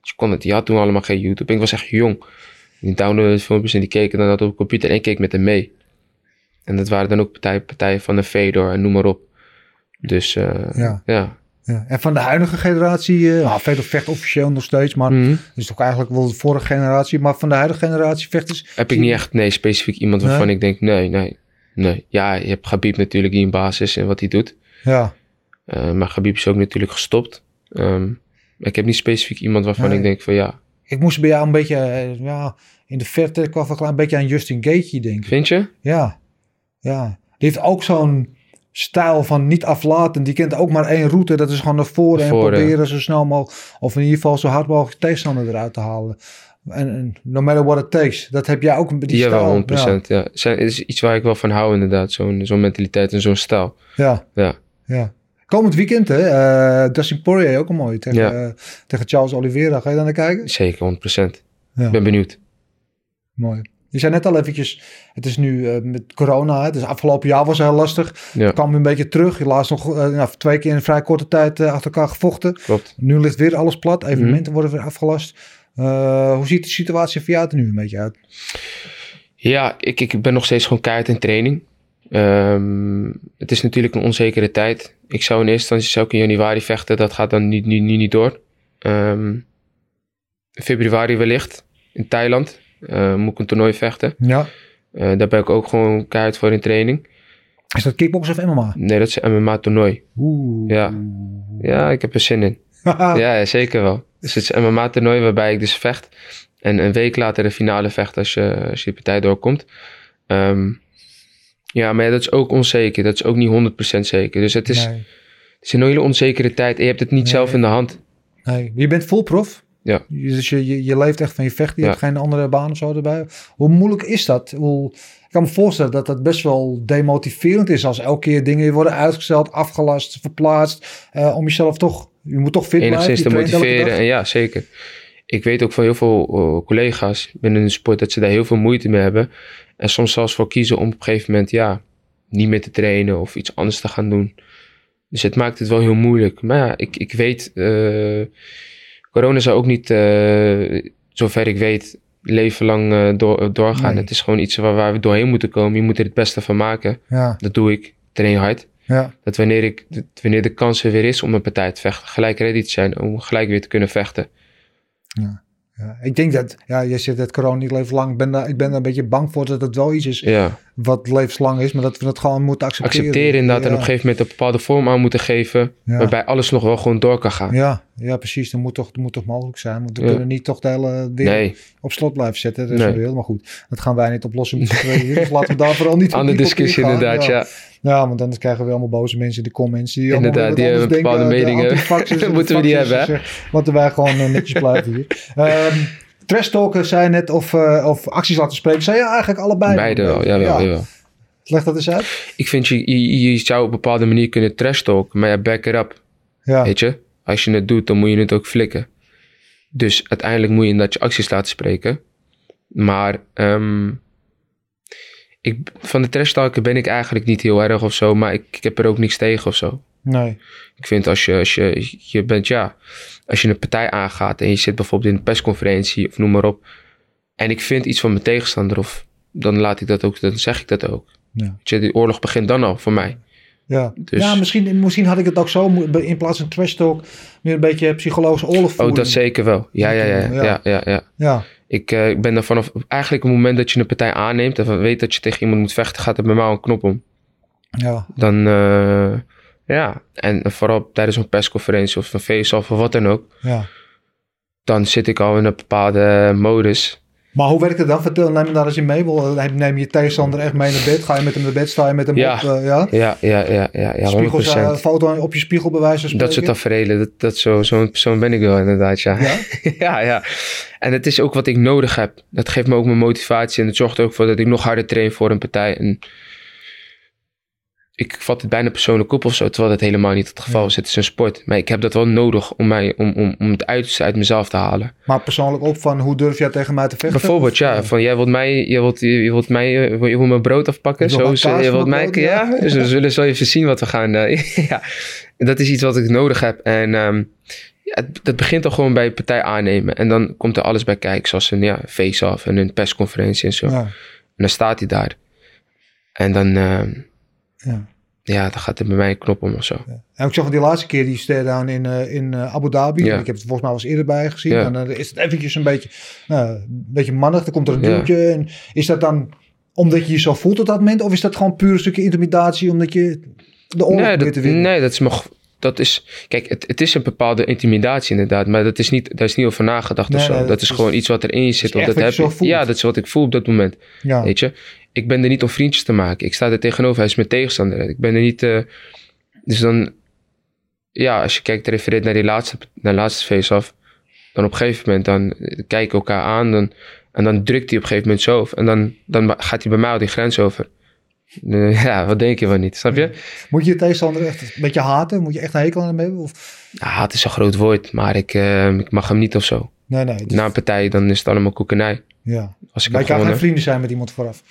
Dus je kon het, die had toen allemaal geen YouTube. Ik was echt jong. Die downloadde filmpjes en die keken dan dat op de computer en ik keek met hem mee. En dat waren dan ook partijen, partijen van de Fedor en noem maar op. Dus eh, Ja. ja. Ja. En van de huidige generatie, nou, Fedor vecht officieel nog steeds, maar dat is toch eigenlijk wel de vorige generatie. Maar van de huidige generatie vechters, Heb ik niet echt, nee, specifiek iemand waarvan Nee? ik denk, nee, nee, nee. Ja, je hebt Gabib natuurlijk die een baas is en wat hij doet. ja, Eh, maar Gabib is ook natuurlijk gestopt. Ehm, ik heb niet specifiek iemand waarvan Nee. ik denk van ja, ik moest bij jou een beetje, eh, ja, in de verte kwam wel een beetje aan Justin Gaethje denken. vind je? Ja, ja. Die heeft ook zo'n stijl van niet aflaten. Die kent ook maar één route. Dat is gewoon naar voren, en proberen zo snel mogelijk, of in ieder geval zo hard mogelijk tegenstander eruit te halen. En, en no matter what it takes. Dat heb jij ook. Die hebben wel stijl. 100%. Ja. Zijn, het is iets waar ik wel van hou inderdaad. Zo'n zo'n mentaliteit en zo'n stijl. Ja, Ja. ja. Komend weekend, hè? eh Dustin Poirier ook een mooi. Tegen, Ja. eh, tegen Charles Oliveira. Ga je daar naar kijken? Zeker, 100%. Ja. Ik ben benieuwd. Mooi. Je zei net al eventjes, het is nu eh, met corona. hè, Dus afgelopen jaar was het heel lastig. Ja, kwam weer een beetje terug. Je laatst nog eh, nou, twee keer in een vrij korte tijd eh, achter elkaar gevochten. klopt. Nu ligt weer alles plat. Mhm. Evenementen worden weer afgelast. Hoe ziet de situatie voor jou er nu een beetje uit? Ja, ik, ik ben nog steeds gewoon keihard in training. Ehm, het is natuurlijk een onzekere tijd. Ik zou in eerste instantie zou ik in januari vechten. Dat gaat dan niet, niet, niet, niet door. Ehm, februari wellicht in Thailand. Eh, moet ik een toernooi vechten. Ja, Eh, daar ben ik ook gewoon keihard voor in training. Is dat kickbox of MMA? Nee, dat is een MMA-toernooi. Oeh. Ja. Ja, ik heb er zin in. ja, zeker wel. Dus het is een MMA-toernooi waarbij ik dus vecht. En een week later de finale vecht als je, als je partij doorkomt. Ehm, ja, maar ja, dat is ook onzeker. Dat is ook niet 100% zeker. Dus het is, Nee. het is een hele onzekere tijd. En je hebt het niet Nee. zelf in de hand. Nee. Je bent vol prof. Ja. Dus je, je, je leeft echt van je vechten. Je Ja. hebt geen andere baan of zo erbij. Hoe moeilijk is dat? Hoe, ik kan me voorstellen dat dat best wel demotiverend is. Als elke keer dingen worden uitgesteld, afgelast, verplaatst. eh, om jezelf toch... Je moet toch fit blijven. enigszins je te motiveren. En ja, zeker. Ik weet ook van heel veel eh, collega's binnen de sport dat ze daar heel veel moeite mee hebben. En soms zelfs voor kiezen om op een gegeven moment ja, niet meer te trainen of iets anders te gaan doen. Dus het maakt het wel heel moeilijk. Maar ja, ik, ik weet, eh, corona zou ook niet, eh, zover ik weet, leven lang eh, door, doorgaan. Nee. Het is gewoon iets waar, waar we doorheen moeten komen. Je moet er het beste van maken. Ja, Dat doe ik. Train hard ja. dat wanneer, ik, dat wanneer de kans er weer is om een partij te vechten, gelijk ready te zijn om gelijk weer te kunnen vechten. Ja, ik denk dat, ja, je zit het corona niet levenslang. Ik ben, daar, ik ben daar een beetje bang voor dat het wel iets is Ja, wat levenslang is, maar dat we het gewoon moeten accepteren. accepteren inderdaad en op een gegeven moment een bepaalde vorm aan moeten geven, Ja. waarbij alles nog wel gewoon door kan gaan. Ja, ja, precies. Dat moet toch, dat moet toch mogelijk zijn. Want we Ja. kunnen niet toch de hele wereld Nee, op slot blijven zetten. Dat is Nee. heel, maar goed. Dat gaan wij niet oplossen met z'n. Dus laten we daar vooral niet andere niet op discussie inderdaad, ja. Ja, want dan krijgen we allemaal boze mensen in de comments. Die allemaal Inderdaad, die hebben bepaalde. De meningen. de Moeten we die hebben, hè? Eh, Laten wij gewoon eh, netjes blijven hier. Ehm trash talken zei je net of, eh, of acties laten spreken. Zei je eigenlijk allebei? beide wel, jawel, Ja. jawel. Leg dat eens uit. Ik vind je, je, je zou op een bepaalde manier kunnen trash talken, maar ja, back it up, Ja, weet je. Als je het doet, dan moet je het ook flikken. Dus uiteindelijk moet je inderdaad je acties laten spreken. Maar ehm, ik, van de trash talken ben ik eigenlijk niet heel erg of zo, maar ik, ik heb er ook niks tegen of zo. Nee. Ik vind als je, als je, je bent, ja, als je een partij aangaat en je zit bijvoorbeeld in een persconferentie of noem maar op. En ik vind iets van mijn tegenstander of dan laat ik dat ook, dan zeg ik dat ook. Ja. Weet je, die oorlog begint dan al voor mij. Ja, Dus- ja misschien, misschien had ik het ook zo in plaats van trash talk meer een beetje psychologische oorlog Oh, voeren. dat zeker wel. Ja, ja, ja. Ja. ja, ja, ja. Ja, Ik, eh, ik ben er vanaf, eigenlijk op het moment dat je een partij aanneemt en weet dat je tegen iemand moet vechten, gaat er bij mij al een knop om. ja, Dan, eh, ja, en vooral tijdens een persconferentie of een face-off of wat dan ook, ja. dan zit ik al in een bepaalde modus. Maar hoe werkt het dan? Vertel, neem je daar eens in mee. Wel, Neem je tegenstander echt mee naar bed? Ga je met hem naar bed? Sta je met hem Ja. op? eh, ja? Ja, ja, ja, ja, ja 100%. Spiegels, eh, foto op je spiegel bij wijze van spreken? dat soort tafereelen, dat, dat zo, zo'n persoon ben ik wel inderdaad, ja. Ja? ja, ja. En het is ook wat ik nodig heb. Dat geeft me ook mijn motivatie en het zorgt er ook voor dat ik nog harder train voor een partij. En ik vat het bijna persoonlijk op of zo, terwijl dat helemaal niet het geval is. Het is een sport. Maar ik heb dat wel nodig om, mij, om, om, om het uiterste uit mezelf te halen. Maar persoonlijk ook van hoe durf jij tegen mij te vechten? Bijvoorbeeld, Of- ja, van jij wilt mij, je wilt, je, wilt mij, eh, je wilt mijn brood afpakken. Je wilt Zo, je wilt mij, brood, ja. Dus we zullen zo even zien wat we gaan. eh, ja, dat is iets wat ik nodig heb. En ehm, ja, dat begint al gewoon bij partij aannemen. En dan komt er alles bij kijken, zoals een ja, face-off en een persconferentie en zo. En dan staat hij daar. En dan, ehm, ja. Ja, dan gaat er bij mij een knop om of zo. En ik zag van die laatste keer die stare-down in, eh, in eh, Abu Dhabi. Ja. Ik heb het volgens mij wel eens eerder bij gezien. Ja. En dan is het eventjes een beetje, nou, een beetje mannig. Dan komt er een duwtje. En is dat dan omdat je je zo voelt op dat moment? Of is dat gewoon puur een stukje intimidatie omdat je de oorlog Nee, dat, te winnen? nee, dat is nog. Dat is, kijk, het, het is een bepaalde intimidatie inderdaad, maar dat is niet, daar is niet over nagedacht Nee, of zo. nee, dat, dat is gewoon iets wat erin zit. Of dat heb ik- ja, dat is wat ik voel op dat moment. Ja, Weet je, ik ben er niet om vriendjes te maken. Ik sta er tegenover, hij is mijn tegenstander. Ik ben er niet. eh, dus dan, ja, als je kijkt, refereert naar die laatste, naar laatste face-off, dan op een gegeven moment, dan eh, kijken elkaar aan dan, en dan drukt hij op een gegeven moment zo. En dan, dan gaat hij bij mij al die grens over. Ja, wat denk je wel niet, snap je? Moet je je tegenstander echt een beetje haten? Moet je echt een hekel aan hem hebben? Of? Ja, het is een groot woord, maar ik, eh, ik mag hem niet of zo. Nee, nee. dus- Na een partij, dan is het allemaal koekenij. ja. Als ik Maar je kan geen vrienden zijn met iemand vooraf.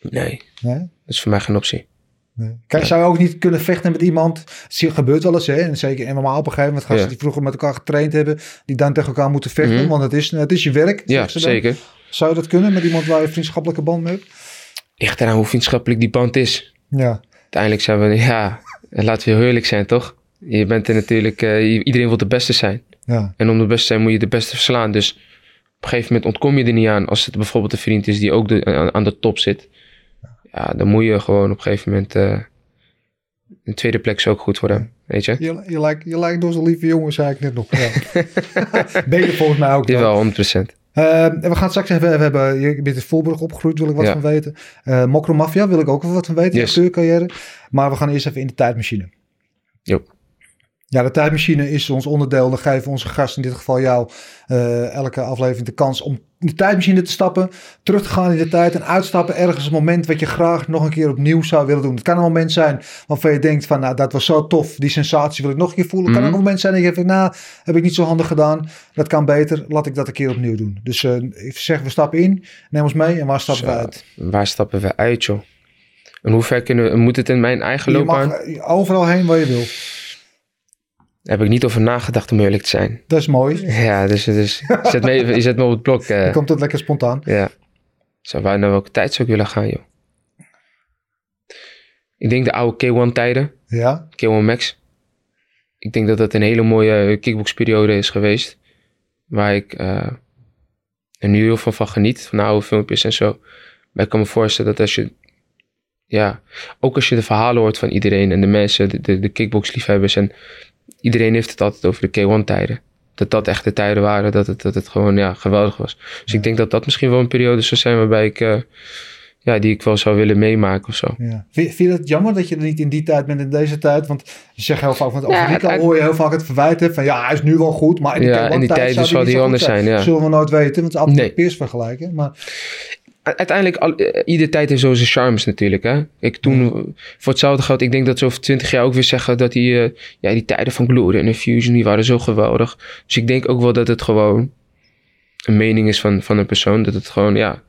Nee, Nee? dat is voor mij geen optie. Nee. Kijk, zou je ook niet kunnen vechten met iemand? Het gebeurt wel eens, hè? En zeker in MMA op een gegeven moment gasten Ja. die vroeger met elkaar getraind hebben, die dan tegen elkaar moeten vechten, Mhm. want het is, het is je werk. Ja, zeker. Zou je dat kunnen met iemand waar je een vriendschappelijke band mee hebt? Ligt eraan hoe vriendschappelijk die band is. Ja, Uiteindelijk zijn we, ja, laten we heel eerlijk zijn, toch? Je bent er natuurlijk, eh, iedereen wil de beste zijn. ja, En om de beste te zijn moet je de beste verslaan. Dus op een gegeven moment ontkom je er niet aan als het bijvoorbeeld een vriend is die ook de, aan, aan de top zit. ja, dan moet je gewoon op een gegeven moment... eh een tweede plek is ook goed voor hem, weet je? Je, je, lijkt, je lijkt door zo'n lieve jongen, zei ik net nog. Ja. ben je volgens mij ook Dit wel. wel, 100%. Eh, en we gaan straks even, we hebben, je bent in Voorburg opgegroeid, wil ik wat Ja. van weten. Eh Mokro Mafia wil ik ook wel wat van weten, Yes. je acteurcarrière. Maar we gaan eerst even in de tijdmachine. Jo. Ja, de tijdmachine is ons onderdeel. Dan geven onze gast, in dit geval jou, eh, elke aflevering de kans om de tijdmachine te stappen, terug te gaan in de tijd en uitstappen ergens een moment wat je graag nog een keer opnieuw zou willen doen. Het kan een moment zijn waarvan je denkt van, nou, dat was zo tof, die sensatie wil ik nog een keer voelen. Het kan Mhm. ook een moment zijn dat je denkt, nou, heb ik niet zo handig gedaan, dat kan beter, laat ik dat een keer opnieuw doen. Dus eh, ik zeg, we stappen in, neem ons mee en waar stappen we uit? Waar stappen we uit, joh? En hoe ver kunnen we... Moet het in mijn eigen Je loopbaan? mag eh, overal heen waar je wil. Daar heb ik niet over nagedacht om eerlijk te zijn. Dat is mooi. Ja, dus, dus je, zet me, even- je zet me op het blok. eh. Dan komt het lekker spontaan. Ja. Zou wij naar welke tijd zou ik willen gaan, joh? Ik denk de oude K1 tijden. Ja, K1 Max. Ik denk dat dat een hele mooie kickboxperiode is geweest. Waar ik eh, er nu heel veel van geniet. Van de oude filmpjes en zo. Maar ik kan me voorstellen dat als je... Ja, ook als je de verhalen hoort van iedereen en de mensen, de, de, de kickboxliefhebbers. En iedereen heeft het altijd over de K1 tijden. Dat dat echt de tijden waren, dat het, dat het gewoon ja, geweldig was. Dus ik denk dat dat misschien wel een periode zou zijn waarbij ik... eh, ja, die ik wel zou willen meemaken of zo. ja. Vind, je het jammer dat je er niet in die tijd bent in deze tijd? Want je zegt heel vaak, want Ja, Rico het- hoor je heel vaak het verwijten van ja, hij is nu wel goed, maar in die, Ja, in die tijd niet die zo anders zijn, ja. Zullen we nooit weten, want het is altijd Nee. een peers vergelijken. Maar Uiteindelijk, al, eh, iedere tijd heeft zo zijn charmes natuurlijk. Hè? Ik toen, voor hetzelfde geld, ik denk dat ze over twintig jaar ook weer zeggen dat die, eh, ja, die tijden van Glory en Infusion, die waren zo geweldig. Dus ik denk ook wel dat het gewoon een mening is van, van een persoon. Dat het gewoon, ja,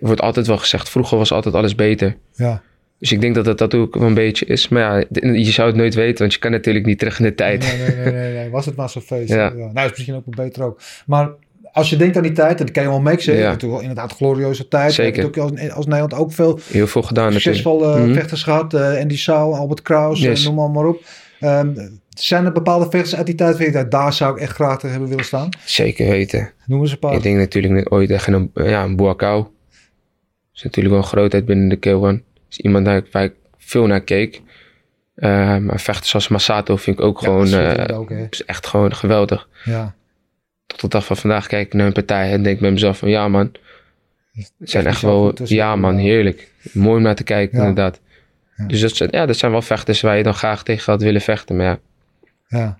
wordt altijd wel gezegd, vroeger was altijd alles beter. ja, Dus ik denk dat dat, dat ook wel een beetje is. Maar ja, je zou het nooit weten, want je kan natuurlijk niet terug in de tijd. nee, nee, nee, nee, nee, was het maar zo'n feest. Ja. Ja. Nou, is misschien ook beter ook. Maar als je denkt aan die tijd, en dat kan je wel mixen, Ja. natuurlijk inderdaad glorieuze tijd. Zeker. Natuurlijk als, als Nederland ook veel Heel veel gedaan natuurlijk. succesvolle Mhm. vechters gehad. eh Andy Sau, Albert Kraus, eh, Yes. noem maar, op. Ehm, zijn er bepaalde vechters uit die tijd waar je daar zou ik echt graag tegen hebben willen staan? Zeker weten. Noem eens een paar. Ik denk natuurlijk net ooit tegen een, ja, een Boakau. is natuurlijk wel een grootheid binnen de K1. is iemand waar ik, waar ik veel naar keek. Eh, maar vechters als Masato vind ik ook Ja, gewoon... eh, ook, hè? is echt gewoon geweldig. Ja. Tot de dag van vandaag kijk ik naar een partij en denk bij mezelf van... Ja man, het zijn Echt wel... Ja man, heerlijk. Mooi om naar te kijken Ja. inderdaad. Ja. Dus dat zijn, ja, dat zijn wel vechters waar je dan graag tegen had willen vechten. Maar ja, Ja.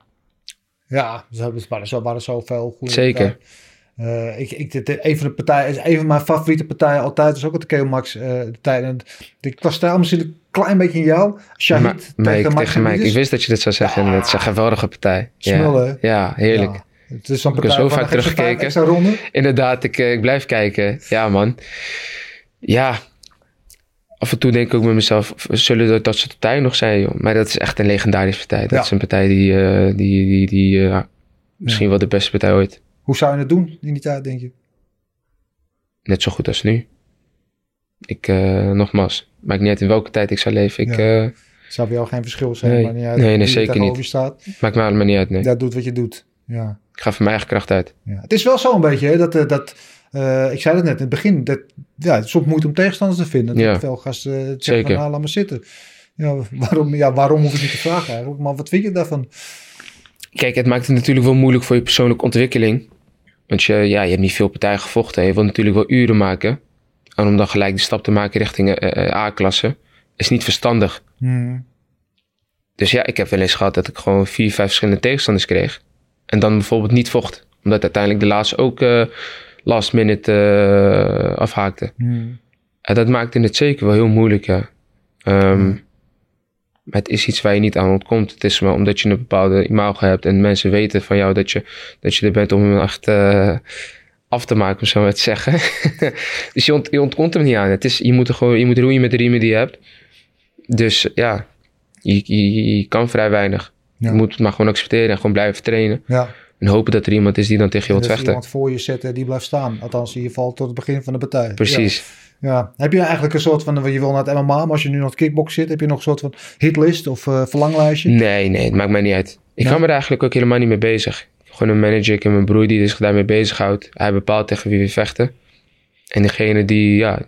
Ja, er zo- waren zoveel goede Zeker. Eh, ik, ik, dit, een van de partijen, een van mijn favoriete partijen altijd, is ook het Keo Max eh de tijd. En ik was stijl misschien een klein beetje in jou. Shahid Ma- Mike, tegen tegen Mike. Ik wist dat je dit zou zeggen. Het is een geweldige partij. Ja, Smullen, ja heerlijk. Ja, het is zo'n Ik heb partij zo vaak teruggekeken. ronde. Inderdaad, ik, eh, ik blijf kijken. Ja, man. Ja. Af en toe denk ik ook met mezelf, zullen dat, dat soort partijen nog zijn, joh. Maar dat is echt een legendarische partij. Dat Ja. is een partij die, eh, die, die, die eh, misschien wel de beste partij ooit. Hoe zou je het doen in die tijd, denk je? Net zo goed als nu. Ik, eh, nogmaals, maakt niet uit in welke tijd ik zou leven. Ik, Ja. Zou bij jou geen verschil zijn? Nee. maar niet uit Nee, nee, er zeker niet. staat. maakt me allemaal niet uit, nee. Ja, doet wat je doet. Ja. Ik ga van mijn eigen kracht uit. Ja. Het is wel zo een beetje, hè, dat, eh, dat eh, ik zei het net in het begin, dat, ja, het is soms moeite om tegenstanders te vinden. Dat Ja. veel gasten eh, zeggen van, nou, laat maar zitten. Ja waarom, ja, waarom hoef ik niet te vragen eigenlijk, maar wat vind je daarvan? Kijk, het maakt het natuurlijk wel moeilijk voor je persoonlijke ontwikkeling. Want je, ja, je hebt niet veel partijen gevochten. Je wilt natuurlijk wel uren maken. En om dan gelijk de stap te maken richting eh, A-klasse, is niet verstandig. Hmm. Dus ja, ik heb wel eens gehad dat ik gewoon vier, vijf verschillende tegenstanders kreeg. En dan bijvoorbeeld niet vocht. Omdat uiteindelijk de laatste ook eh, last minute eh, afhaakte. Hmm. En dat maakte het zeker wel heel moeilijk, ja. Ehm, Maar het is iets waar je niet aan ontkomt. Het is maar omdat je een bepaalde imago hebt en mensen weten van jou dat je, dat je er bent om hem echt eh, af te maken, om zo maar te zeggen. dus je, ont, je ontkomt hem niet aan. Het is, je, moet er gewoon, je moet roeien met de riemen die je hebt. Dus ja, je, je, je kan vrij weinig. Ja. Je moet het maar gewoon accepteren en gewoon blijven trainen. Ja, En hopen dat er iemand is die dan tegen je en wilt vechten. iemand voor je zetten die blijft staan. Althans, in ieder geval tot het begin van de partij. Precies. Ja. ja. Heb je eigenlijk een soort van, je wil naar het MMA, maar als je nu nog het kickbox zit, heb je nog een soort van hitlist of eh, verlanglijstje? Nee, nee, het maakt mij niet uit. Ik Nee? ga me er eigenlijk ook helemaal niet mee bezig. Gewoon een manager, ik heb mijn broer die zich daarmee bezighoudt. Hij bepaalt tegen wie we vechten. En degene die, ja,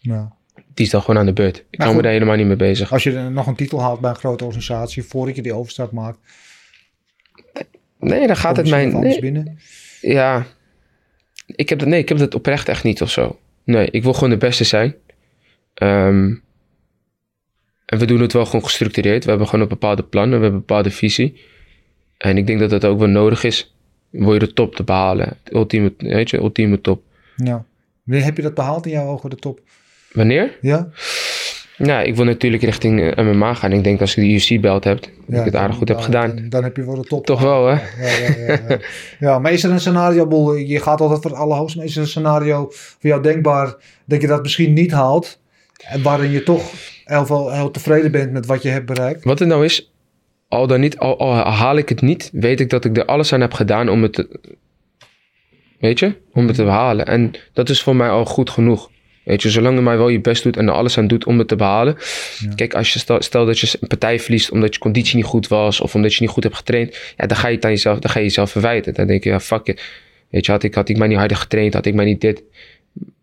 Ja. Die is dan gewoon aan de beurt. Ik Maar hou me daar helemaal niet mee bezig. Als je nog een titel haalt bij een grote organisatie, voordat je die overstap maakt, Nee, dan gaat het komt mij... misschien wat anders Nee, binnen. ja, ik heb, dat, nee, ik heb dat oprecht echt niet of zo. Nee, ik wil gewoon de beste zijn. Ehm, en we doen het wel gewoon gestructureerd. We hebben gewoon een bepaalde plan, we hebben een bepaalde visie. En ik denk dat dat ook wel nodig is. Wil je de top te behalen. Ultieme, weet je, ultieme top. Ja. Heb je dat behaald in jouw ogen, de top? Wanneer? Ja? Ja, ik wil natuurlijk richting eh, MMA gaan. Ik denk als ik de UFC-belt heb, dat ja ik het aardig goed heb dan- gedaan. Dan, dan heb je wel de top. Toch wel, hè? Ja, ja, ja, ja. maar is er een scenario, Boel, je gaat altijd voor het allerhoogste, maar is er een scenario voor jou denkbaar dat je dat misschien niet haalt, en waarin je toch heel, veel, heel tevreden bent met wat je hebt bereikt? Wat het nou is, al dan niet, al, al haal ik het niet, weet ik dat ik er alles aan heb gedaan om het te, weet je, om het te behalen. En dat is voor mij al goed genoeg. Weet je, zolang je maar wel je best doet en er alles aan doet om het te behalen. Kijk, als je stel, stel dat je een partij verliest omdat je conditie niet goed was of omdat je niet goed hebt getraind, ja, dan ga je het aan jezelf, dan ga je jezelf verwijten. Dan denk je, ja, fuck it. Weet je, had ik, had ik maar niet harder getraind, had ik maar niet dit.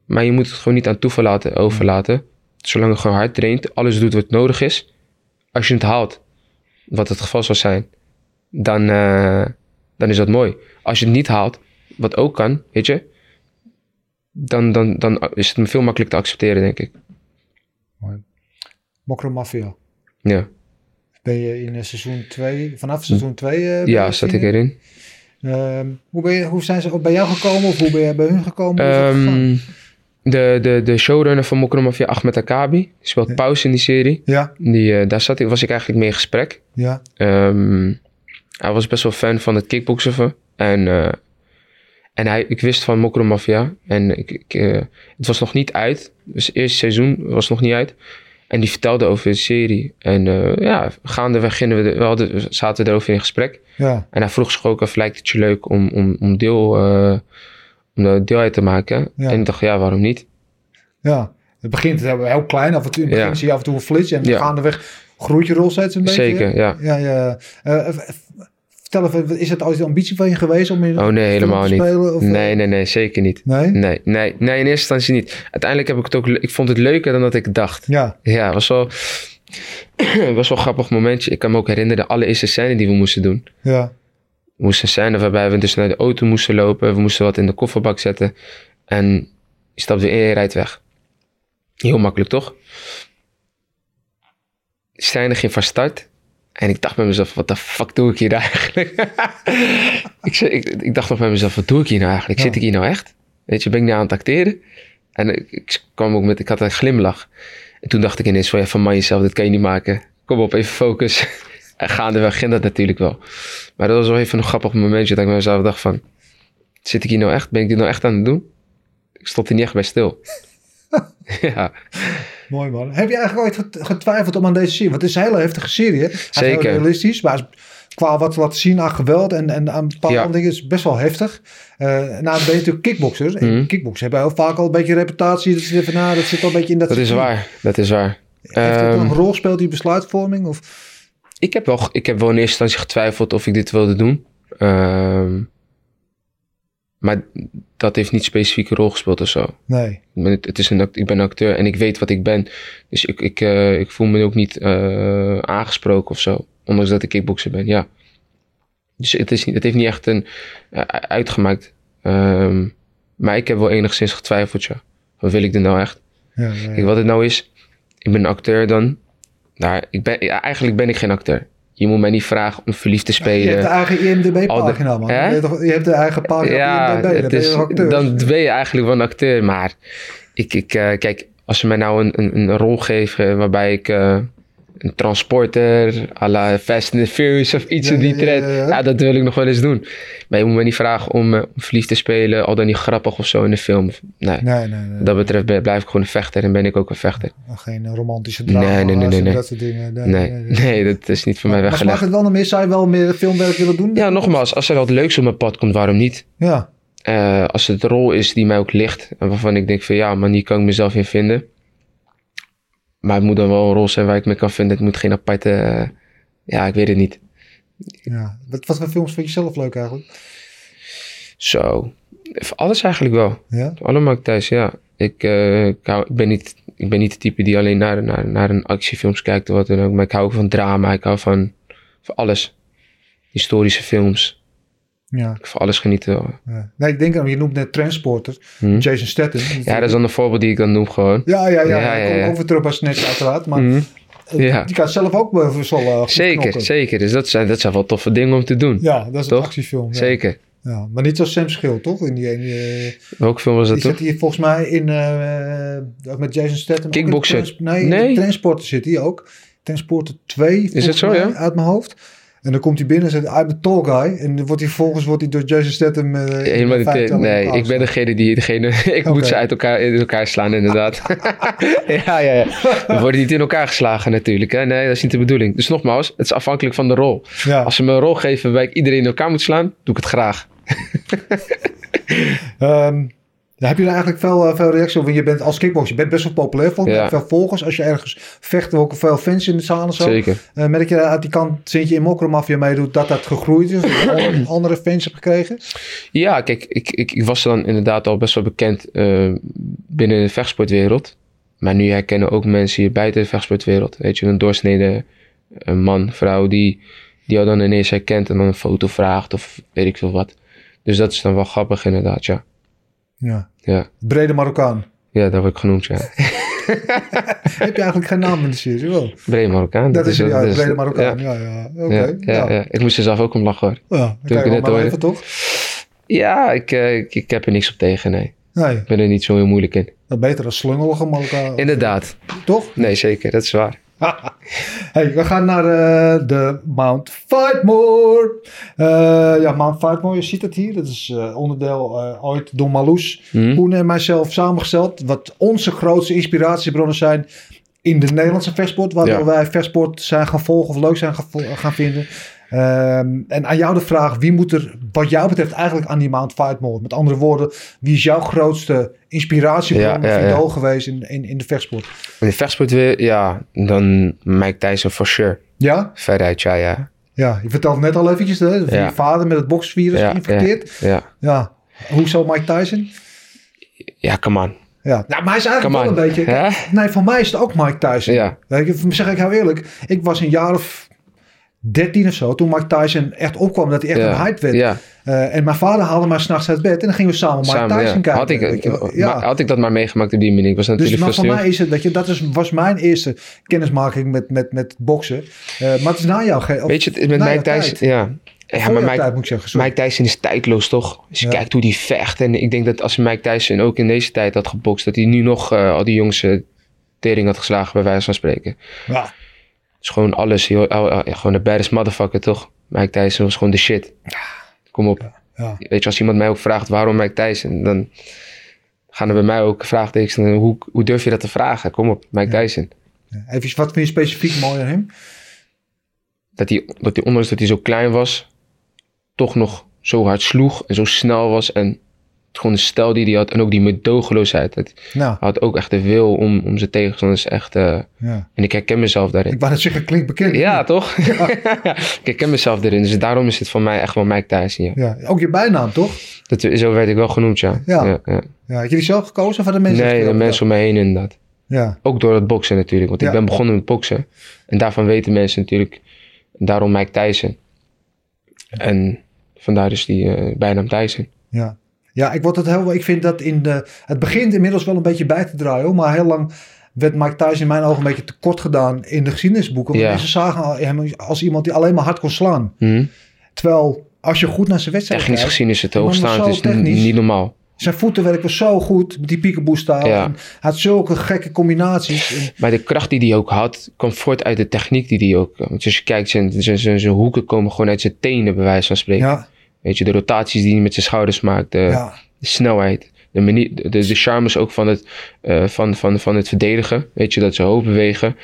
Maar je moet het gewoon niet aan toeval laten, overlaten. Zolang je gewoon hard traint, alles doet wat nodig is. Als je het haalt, wat het geval zou zijn, dan, eh, dan is dat mooi. Als je het niet haalt, wat ook kan, weet je, dan, dan, dan is het veel makkelijker te accepteren, denk ik. Mokro Mafia. Ja, Ben je in eh, seizoen 2, vanaf seizoen 2? ja zat ik erin. Ehm, hoe, ben je, hoe zijn ze bij jou gekomen of hoe ben je bij hun gekomen? Ehm, de, de, de showrunner van Mokro Mafia, Ahmed Akabi, speelt Ja. pauze in die serie. ja, Die, eh, daar zat ik, was ik eigenlijk mee in gesprek. ja, Ehm, hij was best wel fan van het kickboksen. van- En, eh, en hij, ik wist van Mokro Mafia. En ik, ik, eh, het was nog niet uit. Dus het eerste seizoen was nog niet uit. En die vertelde over de serie. En eh, ja, gaandeweg gingen we, we hadden, zaten we erover in gesprek. ja, En hij vroeg zich ook af, lijkt het je leuk om, om, om, deel, eh, om deel uit te maken? Ja. En ik dacht, ja, waarom niet? ja. Het begint heel heel klein. Af en toe, in het begin Ja. zie je af en toe een flits. En gaandeweg groeit je rol steeds een beetje. Zeker, ja. Ja, ja. Vertel even, is het ooit de ambitie van je geweest om in Oh nee, helemaal te niet. spelen? Of, eh, Nee, nee, nee, zeker niet. Nee? Nee, nee, nee, in eerste instantie niet. Uiteindelijk heb ik het ook, ik vond het leuker dan dat ik dacht. Ja, Ja, was wel, was wel een grappig momentje. Ik kan me ook herinneren de allereerste scène die we moesten doen. ja, We moesten een scène waarbij we dus naar de auto moesten lopen. We moesten wat in de kofferbak zetten. En je stapt weer in en je rijdt weg. Heel makkelijk, toch? De scène ging van start. En ik dacht bij mezelf, wat de fuck doe ik hier eigenlijk? ik, zei- ik, ik dacht nog bij mezelf, wat doe ik hier nou eigenlijk? Ja. Zit ik hier nou echt? Weet je, ben ik nou aan het acteren? En ik, ik kwam ook met, ik had een glimlach. En toen dacht ik ineens van, ja, van man jezelf, dit kan je niet maken. Kom op, even focus. en gaandeweg ging dat natuurlijk wel. Maar dat was wel even een grappig momentje dat ik bij mezelf dacht van... Zit ik hier nou echt? Ben ik dit nou echt aan het doen? Ik stond er niet echt bij stil. ja, mooi man. Heb je eigenlijk ooit get- getwijfeld om aan deze serie? Want het is een hele heftige serie, hè? Heel Zeker. realistisch, maar qua wat laten zien aan geweld en, en aan bepaalde Ja. dingen is het best wel heftig. Eh nou, ben je natuurlijk kickboxers. En Mhm. kickboxers hebben heel vaak al een beetje reputatie. Dat, zit van, nou, dat zit al een beetje in dat... dat is waar. Dat is waar. Heeft dat Ehm, een rol gespeeld, die besluitvorming? Of? ik, heb wel, ik heb wel in eerste instantie getwijfeld of ik dit wilde doen. Ehm, maar dat heeft niet specifiek een rol gespeeld of zo. Nee. Ik ben, het is een, ik ben een acteur en ik weet wat ik ben. Dus ik, ik, eh, ik voel me ook niet eh, aangesproken of zo. Ondanks dat ik kickboxer ben, ja. Dus het, is het heeft niet echt een, eh, uitgemaakt. Ehm, maar ik heb wel enigszins getwijfeld, ja. Wat wil ik er nou echt? Ja. Kijk, wat het nou is, ik ben een acteur dan. Nou, ik ben, eigenlijk ben ik geen acteur. Je moet mij niet vragen om verliefd te Je hebt spelen. de eigen IMDb-pagina, man. Hè? Je hebt de eigen pagina Ja, op IMDb. Dan ben je acteur. dan ben je eigenlijk wel een acteur. Maar ik, ik, eh, kijk, als ze mij nou een, een, een rol geven waarbij ik eh, een transporter à la Fast and the Furious of iets Ja, in die ja, trend, ja. ja, dat wil ik nog wel eens doen. Maar je moet mij niet vragen om, om verliefd te spelen, al dan niet grappig of zo in de film. Nee. Nee, nee, nee. Dat betreft ben- blijf ik gewoon een vechter en ben ik ook een vechter. Geen romantische drama. Nee, nee, nee, nee, nee. Dat soort dingen. Nee, Nee, dat is niet voor mij Maar smaakt weggelegd. het wel nog meer? Zou je wel meer filmwerk willen doen? Ja, nogmaals, als er wat leuks op mijn pad komt, waarom niet? Ja, Eh, als het een rol is die mij ook ligt. En waarvan ik denk van ja, maar hier kan ik mezelf in vinden. Maar het moet dan wel een rol zijn waar ik me kan vinden. Het moet geen aparte... eh, ja, ik weet het niet. ja. Wat, wat voor films vind je zelf leuk eigenlijk? Zo. Alles eigenlijk wel. Ja? Allemaal thuis, ja. Ik, eh, ik, hou- ik ben niet... ik ben niet de type die alleen naar, naar, naar een actiefilms kijkt of wat dan ook. Maar ik hou ook van drama. Ik hou van, van alles. Historische films. Ja. Ik van alles genieten. ja. Nee, ik denk aan, je noemt net Transporter. Hm? Jason Statham. Ja, dat is dan een voorbeeld die ik dan noem gewoon. Ja, ja, ja. Ja, Ik ja, kom ja. ook weer terug bij Snatch uiteraard. Maar Ja. die kan zelf ook goed Zeker, knokken. zeker. Dus dat zijn, dat zijn wel toffe dingen om te doen. Ja, dat is Toch? een actiefilm. Ja. Zeker. Ja, maar niet zoals Sam Schill, toch? In die, ene, eh, Welke film was dat die toch? zit hier volgens mij in, eh, met Jason Statham. Kickboxer. Nee, Nee. Transporter zit hij ook. Transporter 2, volgens het zo, mij, ja? uit mijn hoofd. En dan komt hij binnen en zegt, I'm a tall guy. En dan wordt hij vervolgens wordt hij door Jason Statham... in Helemaal niet. eh, Nee, ik ben degene die... Degene, ik moet ze uit elkaar, in elkaar slaan, inderdaad. ja, ja, ja. We worden niet in elkaar geslagen natuurlijk. Hè? Nee, dat is niet de bedoeling. Dus nogmaals, het is afhankelijk van de rol. Ja. Als ze me een rol geven waarbij ik iedereen in elkaar moet slaan, doe ik het graag. Ehm, ja, heb je eigenlijk veel, eh, veel reacties op? Want je bent als kickboxer, je bent best wel populair. Volgens mij Ja. veel volgers. Als je ergens vecht, ook veel fans in de zaal en zo. Zeker. Eh, merk je uit die kant, sinds je in Mokromafia meedoet, dat dat gegroeid is? Dat je andere- fans hebt gekregen? Ja, kijk, ik, ik, ik was dan inderdaad al best wel bekend eh, binnen de vechtsportwereld. Maar nu herkennen ook mensen hier buiten de vechtsportwereld. Weet je, een doorsnede man, vrouw die, die jou dan ineens herkent en dan een foto vraagt of weet ik veel wat. Dus dat is dan wel grappig inderdaad, ja. Ja. Ja, Brede Marokkaan. ja dat word ik genoemd, ja. Heb je eigenlijk geen naam in de serie? Wel. Brede Marokkaan. Dat is ja, dat Brede Marokkaan. Ja, Ja, ja. Oké. ja, Ja, ja. Ik moest er zelf ook om lachen hoor. Ja, Toen kan ik net maar hoorde. even, toch? Ja, ik, eh, ik, ik heb er niks op tegen, nee. Nee, Ik ben er niet zo heel moeilijk in. dat beter dan slungelige Marokkaan. Inderdaad. Toch? Nee, zeker. Dat is waar. hey, we gaan naar eh, de Mount Fightmore. Eh, ja, Mount Fightmore, je ziet het hier. Dat is eh, onderdeel ooit door Marloes, Hm? Koen en mijzelf samengesteld. Wat onze grootste inspiratiebronnen zijn in de Nederlandse vechtsport. Waardoor Ja. wij vechtsport zijn gaan volgen of leuk zijn gaan vinden. Ehm, en aan jou de vraag, wie moet er wat jou betreft eigenlijk aan die Mount Fightmore? Met andere woorden, wie is jouw grootste inspiratiebron Ja, of ja, ja. geweest in, in, in de vechtsport? In de vechtsport weer, ja, dan Mike Tyson for sure. Ja? Veruit, ja, ja. Ja, je vertelt net al eventjes, hè, dat je vader met het boksvirus Ja, geïnfecteerd. Ja, Ja. Hoezo Mike Tyson? ja come on. Ja, nou, maar hij is eigenlijk wel een beetje... Nee, voor mij is het ook Mike Tyson. Ja. Weet je, zeg ik heel eerlijk, ik was een jaar of 13 of zo, toen Mike Tyson echt opkwam, dat hij echt ja. een hype werd. Ja, Eh, en mijn vader haalde mij s'nachts uit bed en dan gingen we samen Mike Tyson ja. kijken. Had ik, je ja. maar had ik dat maar meegemaakt op die manier. Ik was dus natuurlijk maar veel voor mij is het, weet je, dat is, was mijn eerste kennismaking met, met, met boksen. Eh, maar het is na jou. ge- Weet je, het- met Mike Tyson, ja. Ja, maar Mike, tijd moet ik zeggen. sorry. Mike Tyson is tijdloos, toch? Als je Ja. kijkt hoe die vecht. En ik denk dat als Mike Tyson ook in deze tijd had gebokst, dat hij nu nog eh, al die jongens tering had geslagen, bij wijze van spreken. Ja. Het is gewoon alles. Oh, oh, ja, gewoon de baddest motherfucker, toch? Mike Tyson was gewoon de shit. Kom op. Ja. Weet je, als iemand mij ook vraagt waarom Mike Tyson, dan gaan er bij mij ook vraagtekens. en Hoe, hoe durf je dat te vragen? Kom op, Mike Tyson. Even, wat vind je specifiek mooi aan hem? Dat hij, dat hij, ondanks dat hij zo klein was, toch nog zo hard sloeg en zo snel was. En gewoon de stijl die hij had en ook die medogeloosheid. Dat, Nou, hij had ook echt de wil om, om zijn tegenstanders echt... eh, ja. en ik herken mezelf daarin. Ik wou net zeggen, klinkt bekend. Ja, toch? ik herken mezelf erin. Dus daarom is het voor mij echt wel Mike Tyson, ja. Ja, ook je bijnaam, toch? Dat, zo werd ik wel genoemd, ja. Ja. ja, had je die zelf gekozen of hadden mensen... Nee, het de mensen om me heen inderdaad. Ja, Ook door het boksen natuurlijk. Want ik ben begonnen met boksen. En daarvan weten mensen natuurlijk. Daarom Mike Tyson. En vandaar is die eh, bijnaam Tyson. ja. Ja, ik, word het heel, ik vind dat in de... Het begint inmiddels wel een beetje bij te draaien, hoor, maar heel lang werd Mike Tyson in mijn ogen een beetje tekort gedaan in de geschiedenisboeken. Want Ja. mensen zagen hem als iemand die alleen maar hard kon slaan. Hm? Terwijl, als je goed naar zijn wedstrijd Technisch kijkt, gezien is het Het is niet normaal. zijn voetenwerk was zo goed met die peekaboo-stijl. Ja. Hij had zulke gekke combinaties. En- Maar de kracht die hij ook had, kwam voort uit de techniek die hij ook... Want als je kijkt, zijn, zijn, zijn, zijn hoeken komen gewoon uit zijn tenen, bij wijze van spreken. ja, Weet je, de rotaties die hij met zijn schouders maakt. De, ja, de snelheid. De, manier, de, de charmes ook van het, eh, van, van, van het verdedigen. Weet je, dat ze hoog bewegen.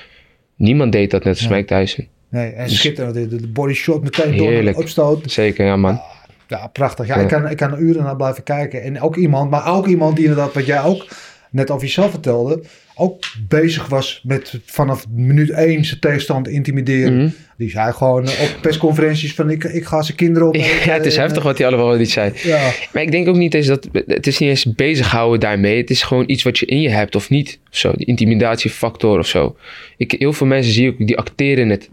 Niemand deed dat net als Ja. Mike Tyson. nee, en schitterend. De, de body shot meteen door de opstoot. Zeker, ja man. Ja, prachtig. Ja, Ja. Ik, kan, ik kan uren naar blijven kijken. En ook iemand, maar ook iemand die inderdaad, wat jij ook net over jezelf vertelde, ook bezig was met vanaf minuut één zijn tegenstand intimideren. Mhm. Die zei gewoon eh, op persconferenties van ik, ik ga zijn kinderen op. Ja, het is heftig wat hij allemaal niet zei. Ja, Maar ik denk ook niet eens dat... Het is niet eens bezighouden daarmee. Het is gewoon iets wat je in je hebt of niet. Zo. Die intimidatiefactor of zo. Ik, heel veel mensen zie ik, die acteren het.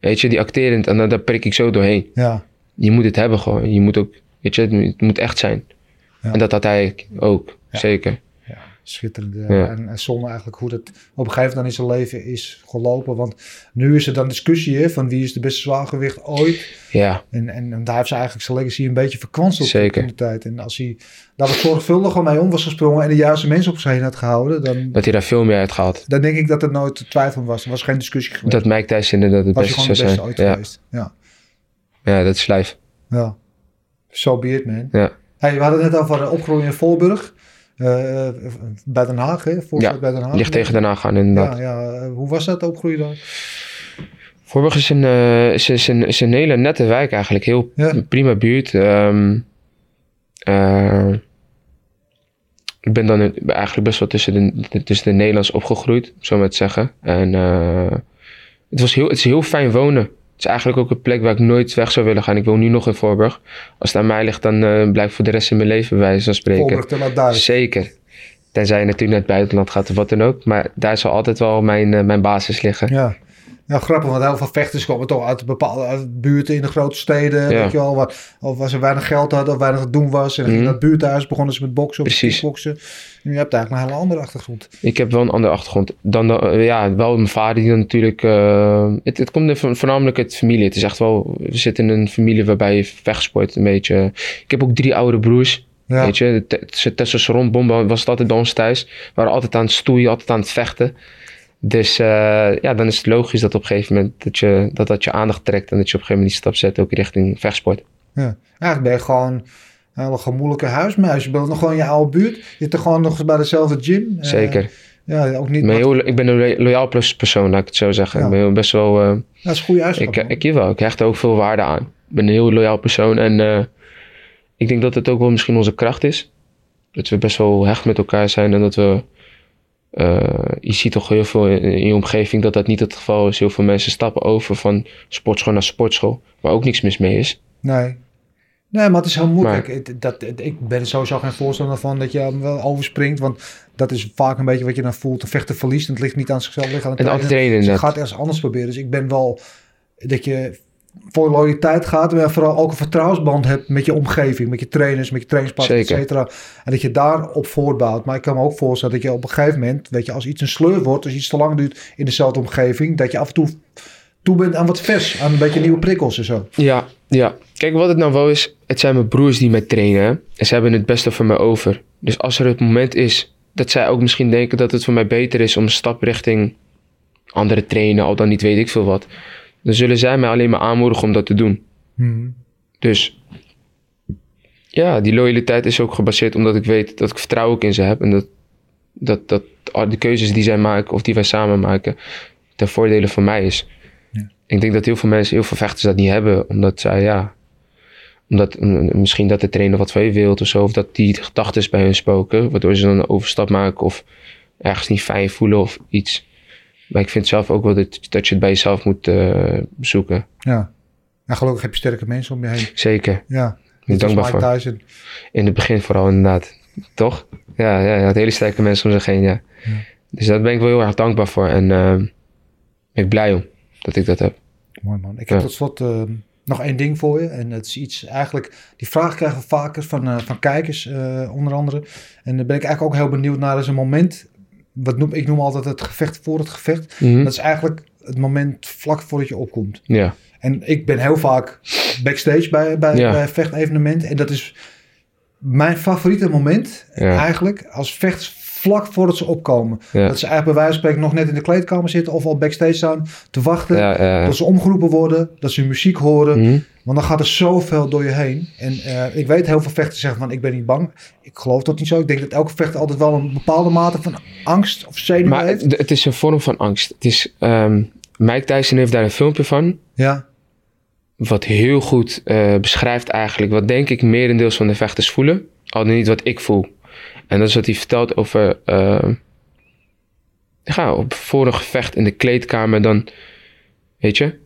Weet je, die acteren het. En dan, daar prik ik zo doorheen. ja, Je moet het hebben gewoon. Je moet ook... Weet je, het moet- echt zijn. Ja. En dat had hij ook. Zeker. Schitterend. eh, Ja. En, en zonde eigenlijk hoe dat op een gegeven moment in zijn leven is gelopen. Want nu is er dan discussie hè, van wie is de beste zwaargewicht ooit. Ja, En, en, en daar heeft ze eigenlijk zijn legacy een beetje verkwanseld Zeker. in de tijd. En als hij daar wat zorgvuldiger mee om was gesprongen en de juiste mensen op zich heen had gehouden, dan, dat hij daar veel meer uit gehaald. dan denk ik dat er nooit twijfel was. Er was geen discussie geweest. Dat Mike Tyson inderdaad het beste zou zijn. ooit Ja. geweest. Ja, ja, dat is lijf. ja. So be it, man. Ja. Hey, we hadden het net over de opgroeien in Voorburg. Eh, bij Den Haag, hè? Voorburg bij Den Haag. Ligt tegen daarna gaan inderdaad. Ja, ja. eh, Hoe was dat opgroeien dan? Voorburg is een, eh, is, is een, is een hele nette wijk eigenlijk. Heel prima buurt. Ehm, eh, ik ben dan eigenlijk best wel tussen de, tussen de Nederlands opgegroeid, zo maar te zeggen. En eh, het, was heel, het is heel fijn wonen. Het is eigenlijk ook een plek waar ik nooit weg zou willen gaan. Ik woon nu nog in Voorburg. Als het aan mij ligt, dan eh blijf ik voor de rest van mijn leven bij wijze van spreken. Voorburg. Zeker. Tenzij je natuurlijk naar het buitenland gaat of wat dan ook. Maar daar zal altijd wel mijn, eh, mijn basis liggen. Ja. Ja, grappig, want heel veel vechters komen toch uit bepaalde uit buurten in de grote steden. Ja. Weet je wel, waar, of waar ze weinig geld hadden of weinig te doen was. En dan ging Mhm. buurthuis, begonnen ze met boksen of kickboksen. En je hebt eigenlijk een hele andere achtergrond. Ik heb wel een andere achtergrond. Dan, eh, ja, wel mijn vader die dan natuurlijk... eh, het, het komt vo- voornamelijk uit familie. Het is echt wel... We zitten in een familie waarbij je vechtsport een beetje... Ik heb ook drie oude broers. Ja, Weet je, de te- testosteronbom was het altijd bij ons thuis. We waren altijd aan het stoeien, altijd aan het vechten. Dus eh, ja, dan is het logisch dat op een gegeven moment dat, je, dat dat je aandacht trekt en dat je op een gegeven moment die stap zet ook richting vechtsport. ja. Eigenlijk ben je gewoon een hele gemoedelijke huismuis. Je bent nog gewoon in je oude buurt. Je zit er gewoon nog bij dezelfde gym. Eh, Zeker. ja, ook niet. Ik ben, heel, ik ben een lo- loyaal pers- persoon, laat ik het zo zeggen. Ja. Ik ben best wel... eh, dat is een goede uitstap. ik, ik, jawel, ik hecht er ook veel waarde aan. Ik ben een heel loyaal persoon en ik denk dat het ook wel misschien onze kracht is. Dat we best wel hecht met elkaar zijn en dat we... eh, je ziet toch heel veel in, in je omgeving dat dat niet het geval is. Heel veel mensen stappen over van sportschool naar sportschool, waar ook niks mis mee is. Nee. Nee, maar het is heel moeilijk. Maar- Het- dat, het- ik ben er sowieso geen voorstander van dat je hem wel overspringt. Want dat is vaak een beetje wat je dan voelt. Een vechter verliest en het ligt niet aan zichzelf. het ligt aan de En trainen Dus je gaat ergens anders proberen. Dus ik ben wel dat je voor loyaliteit gaat. Maar vooral ook een vertrouwensband hebt met je omgeving. Met je trainers, met je trainingspartners, et cetera. En dat je daarop voortbouwt. Maar ik kan me ook voorstellen dat je op een gegeven moment... Weet je, als iets een sleur wordt, als iets te lang duurt in dezelfde omgeving... Dat je af en toe toe bent aan wat vers. Aan een beetje nieuwe prikkels en zo. Ja, ja. Kijk, wat het nou wel is, het zijn mijn broers die mij trainen. En ze hebben het beste voor mij over. Dus als er het moment is dat zij ook misschien denken dat het voor mij beter is om een stap richting andere trainen, al dan niet weet ik veel wat. Dan zullen zij mij alleen maar aanmoedigen om dat te doen. Dus ja, die loyaliteit is ook gebaseerd omdat ik weet dat ik vertrouwen ook in ze heb. En dat, dat, dat de keuzes die zij maken of die wij samen maken ten voordele van mij is. Ik denk dat heel veel mensen, heel veel vechters dat niet hebben. Omdat zij, ja... Omdat mm, misschien dat de trainer wat van je wilt of zo. Of dat die gedachten bij hun spoken. Waardoor ze dan een overstap maken of ergens niet fijn voelen of iets. Maar ik vind zelf ook wel dat, dat je het bij jezelf moet eh, zoeken. Ja. En gelukkig heb je sterke mensen om je heen. Zeker. Ja. Ik dankbaar voor. In het begin vooral inderdaad. Toch? Ja, ja, ja had hele sterke mensen om zich heen, ja. Dus daar ben ik wel heel erg dankbaar voor. En eh, ben ik blij om dat ik dat heb. Mooi man. Ik heb Ja. tot slot eh, nog één ding voor je. En het is iets eigenlijk... Die vraag krijgen we vaker van, van kijkers, onder andere. En daar ben ik eigenlijk ook heel benieuwd naar. Dat is een moment... Wat noem, ik noem altijd het gevecht voor het gevecht. Mhm. Dat is eigenlijk het moment vlak voordat je opkomt. Ja, En ik ben heel vaak backstage bij, bij, Ja. bij een vechtevenement. En dat is mijn favoriete moment Ja. eigenlijk. Als vechters vlak voordat ze opkomen. Ja. Dat ze eigenlijk bij wijze van spreken nog net in de kleedkamer zitten. Of al backstage staan te wachten. ja, ja. Dat ze omgeroepen worden. Dat ze muziek horen. Mhm. Want dan gaat er zoveel door je heen. En eh, ik weet heel veel vechters zeggen van ik ben niet bang. Ik geloof dat niet zo. Ik denk dat elke vechter altijd wel een bepaalde mate van angst of zenuw Maar heeft. het, het is een vorm van angst. Het is, ehm, Mike Tyson heeft daar een filmpje van. Ja, Wat heel goed eh, beschrijft eigenlijk wat denk ik merendeels van de vechters voelen. Al niet wat ik voel. En dat is wat hij vertelt over... ja, op, een gevecht in de kleedkamer dan... Weet je,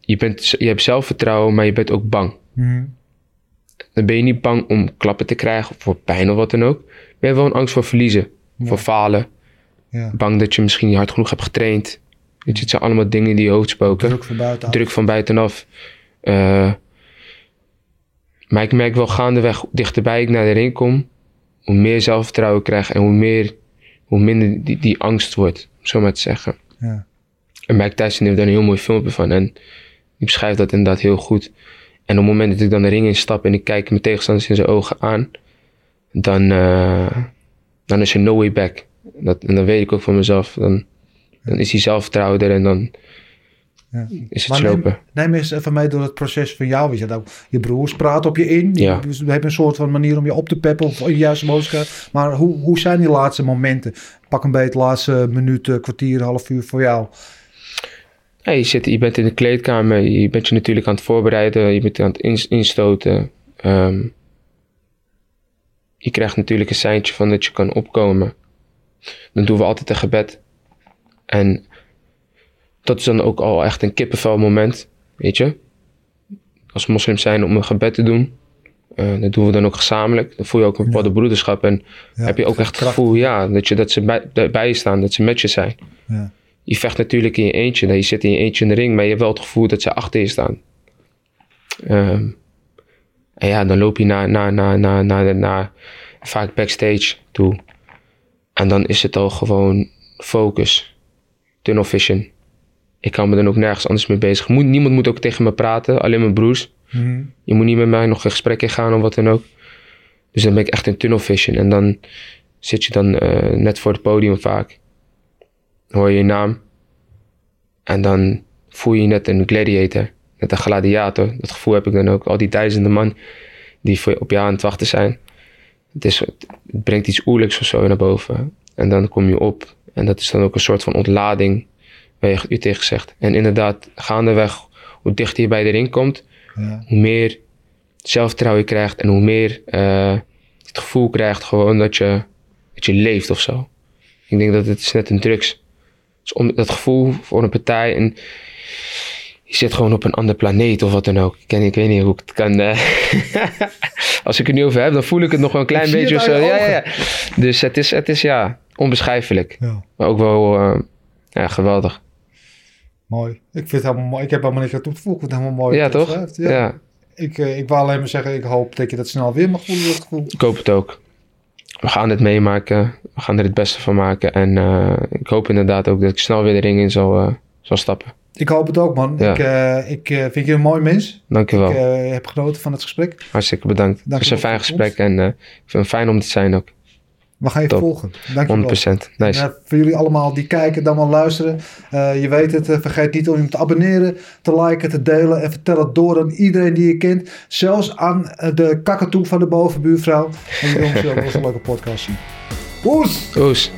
je, bent, je hebt zelfvertrouwen, maar je bent ook bang. Mhm. Dan ben je niet bang om klappen te krijgen of voor pijn of wat dan ook. Maar je hebt wel een angst voor verliezen, voor falen. Ja. Bang dat je misschien niet hard genoeg hebt getraind. Weet je, het zijn allemaal dingen die je hoofd spoken. Druk van buitenaf. Druk van buitenaf. Eh, maar ik merk wel gaandeweg, dichterbij ik naar de ring kom, hoe meer zelfvertrouwen ik krijg en hoe, meer, hoe minder die, die angst wordt, om zo maar te zeggen. Ja. En Mike Tyson heeft daar een heel mooi filmpje van. En die beschrijft dat inderdaad heel goed. En op het moment dat ik dan de ring instap en ik kijk mijn tegenstanders in zijn ogen aan, dan, eh, dan is er no way back. Dat, en dan weet ik ook van mezelf, dan, dan is die zelfvertrouwen er en dan Ja. is het Maar neem, slopen. neem eens even mee door het proces van jou. Weet je, nou, je broers praten op je in. Ja. Je, we hebben een soort van manier om je op te peppen of je juiste boodschap. Maar hoe, hoe zijn die laatste momenten? Pak een beetje de laatste minuut, eh, kwartier, half uur voor jou. Ja, je, zit, je bent in de kleedkamer, je bent je natuurlijk aan het voorbereiden, je bent aan het ins- instoten. Ehm, je krijgt natuurlijk een seintje van dat je kan opkomen. Dan doen we altijd een gebed. En dat is dan ook al echt een kippenvel moment, weet je. Als moslims zijn om een gebed te doen, eh, dat doen we dan ook gezamenlijk. Dan voel je ook een bepaalde broederschap en Ja, heb je ook echt het gevoel, ja, dat, je, dat ze bij, bij je staan, dat ze met je zijn Ja. je vecht natuurlijk in je eentje. Dat je zit in je eentje in de ring, maar je hebt wel het gevoel dat ze achter je staan. Ehm, en ja, dan loop je naar, naar, naar, naar, naar, naar vaak backstage toe. En dan is het al gewoon focus. Tunnel vision. Ik kan me dan ook nergens anders mee bezig. Moet, niemand moet ook tegen me praten, alleen mijn broers. Mhm. Je moet niet met mij nog een gesprek ingaan of wat dan ook. Dus dan ben ik echt in tunnel vision. En dan zit je dan eh, net voor het podium vaak. Hoor je je naam. En dan voel je je net een gladiator. Net een gladiator. Dat gevoel heb ik dan ook. Al die duizenden man die voor, op je aan het wachten zijn. Het, is, het brengt iets oerlijks of zo naar boven. En dan kom je op. En dat is dan ook een soort van ontlading. Waar je tegen zegt. En inderdaad, gaandeweg, hoe dichter je bij de ring komt Ja. hoe meer zelfvertrouwen je krijgt en hoe meer eh, het gevoel krijgt gewoon dat je, dat je leeft of zo. Ik denk dat het is net een drugs. Dus om dat gevoel voor een partij en je zit gewoon op een ander planeet of wat dan ook. Ik, ken, ik weet niet hoe ik het kan. eh. Als ik het nu over heb, dan voel ik het nog wel een klein Ik beetje. of zo. Ja, ja, ja. Dus het is, het is ja, onbeschrijfelijk. Ja. Maar ook wel eh, ja, geweldig. Mooi. Ik vind het helemaal mooi. Ik heb helemaal niks aan toe te voegen. Ik vind het helemaal mooi. Ja, je toch? Ja. Ja. Ik, eh, ik wil alleen maar zeggen, ik hoop dat je dat snel weer mag voelen, dat gevoel. Ik hoop het ook. We gaan het meemaken. We gaan er het beste van maken. En eh, ik hoop inderdaad ook dat ik snel weer de ring in zal, eh, zal stappen. Ik hoop het ook, man. Ja. Ik, ik vind je een mooi mens. Dankjewel. Ik eh, heb genoten van het gesprek. Hartstikke bedankt. Het was een fijn gesprek en ik vind het fijn om te zijn ook. 100%. We gaan je Top. volgen. Dankjewel. Nice. En, voor jullie allemaal die kijken, dan wel luisteren. eh, je weet het, eh, vergeet niet om je te abonneren, te liken, te delen. En vertel het door aan iedereen die je kent. Zelfs aan eh, de kakatoe van de bovenbuurvrouw. En die jongens zullen een leuke podcast zien. Oes! Oes.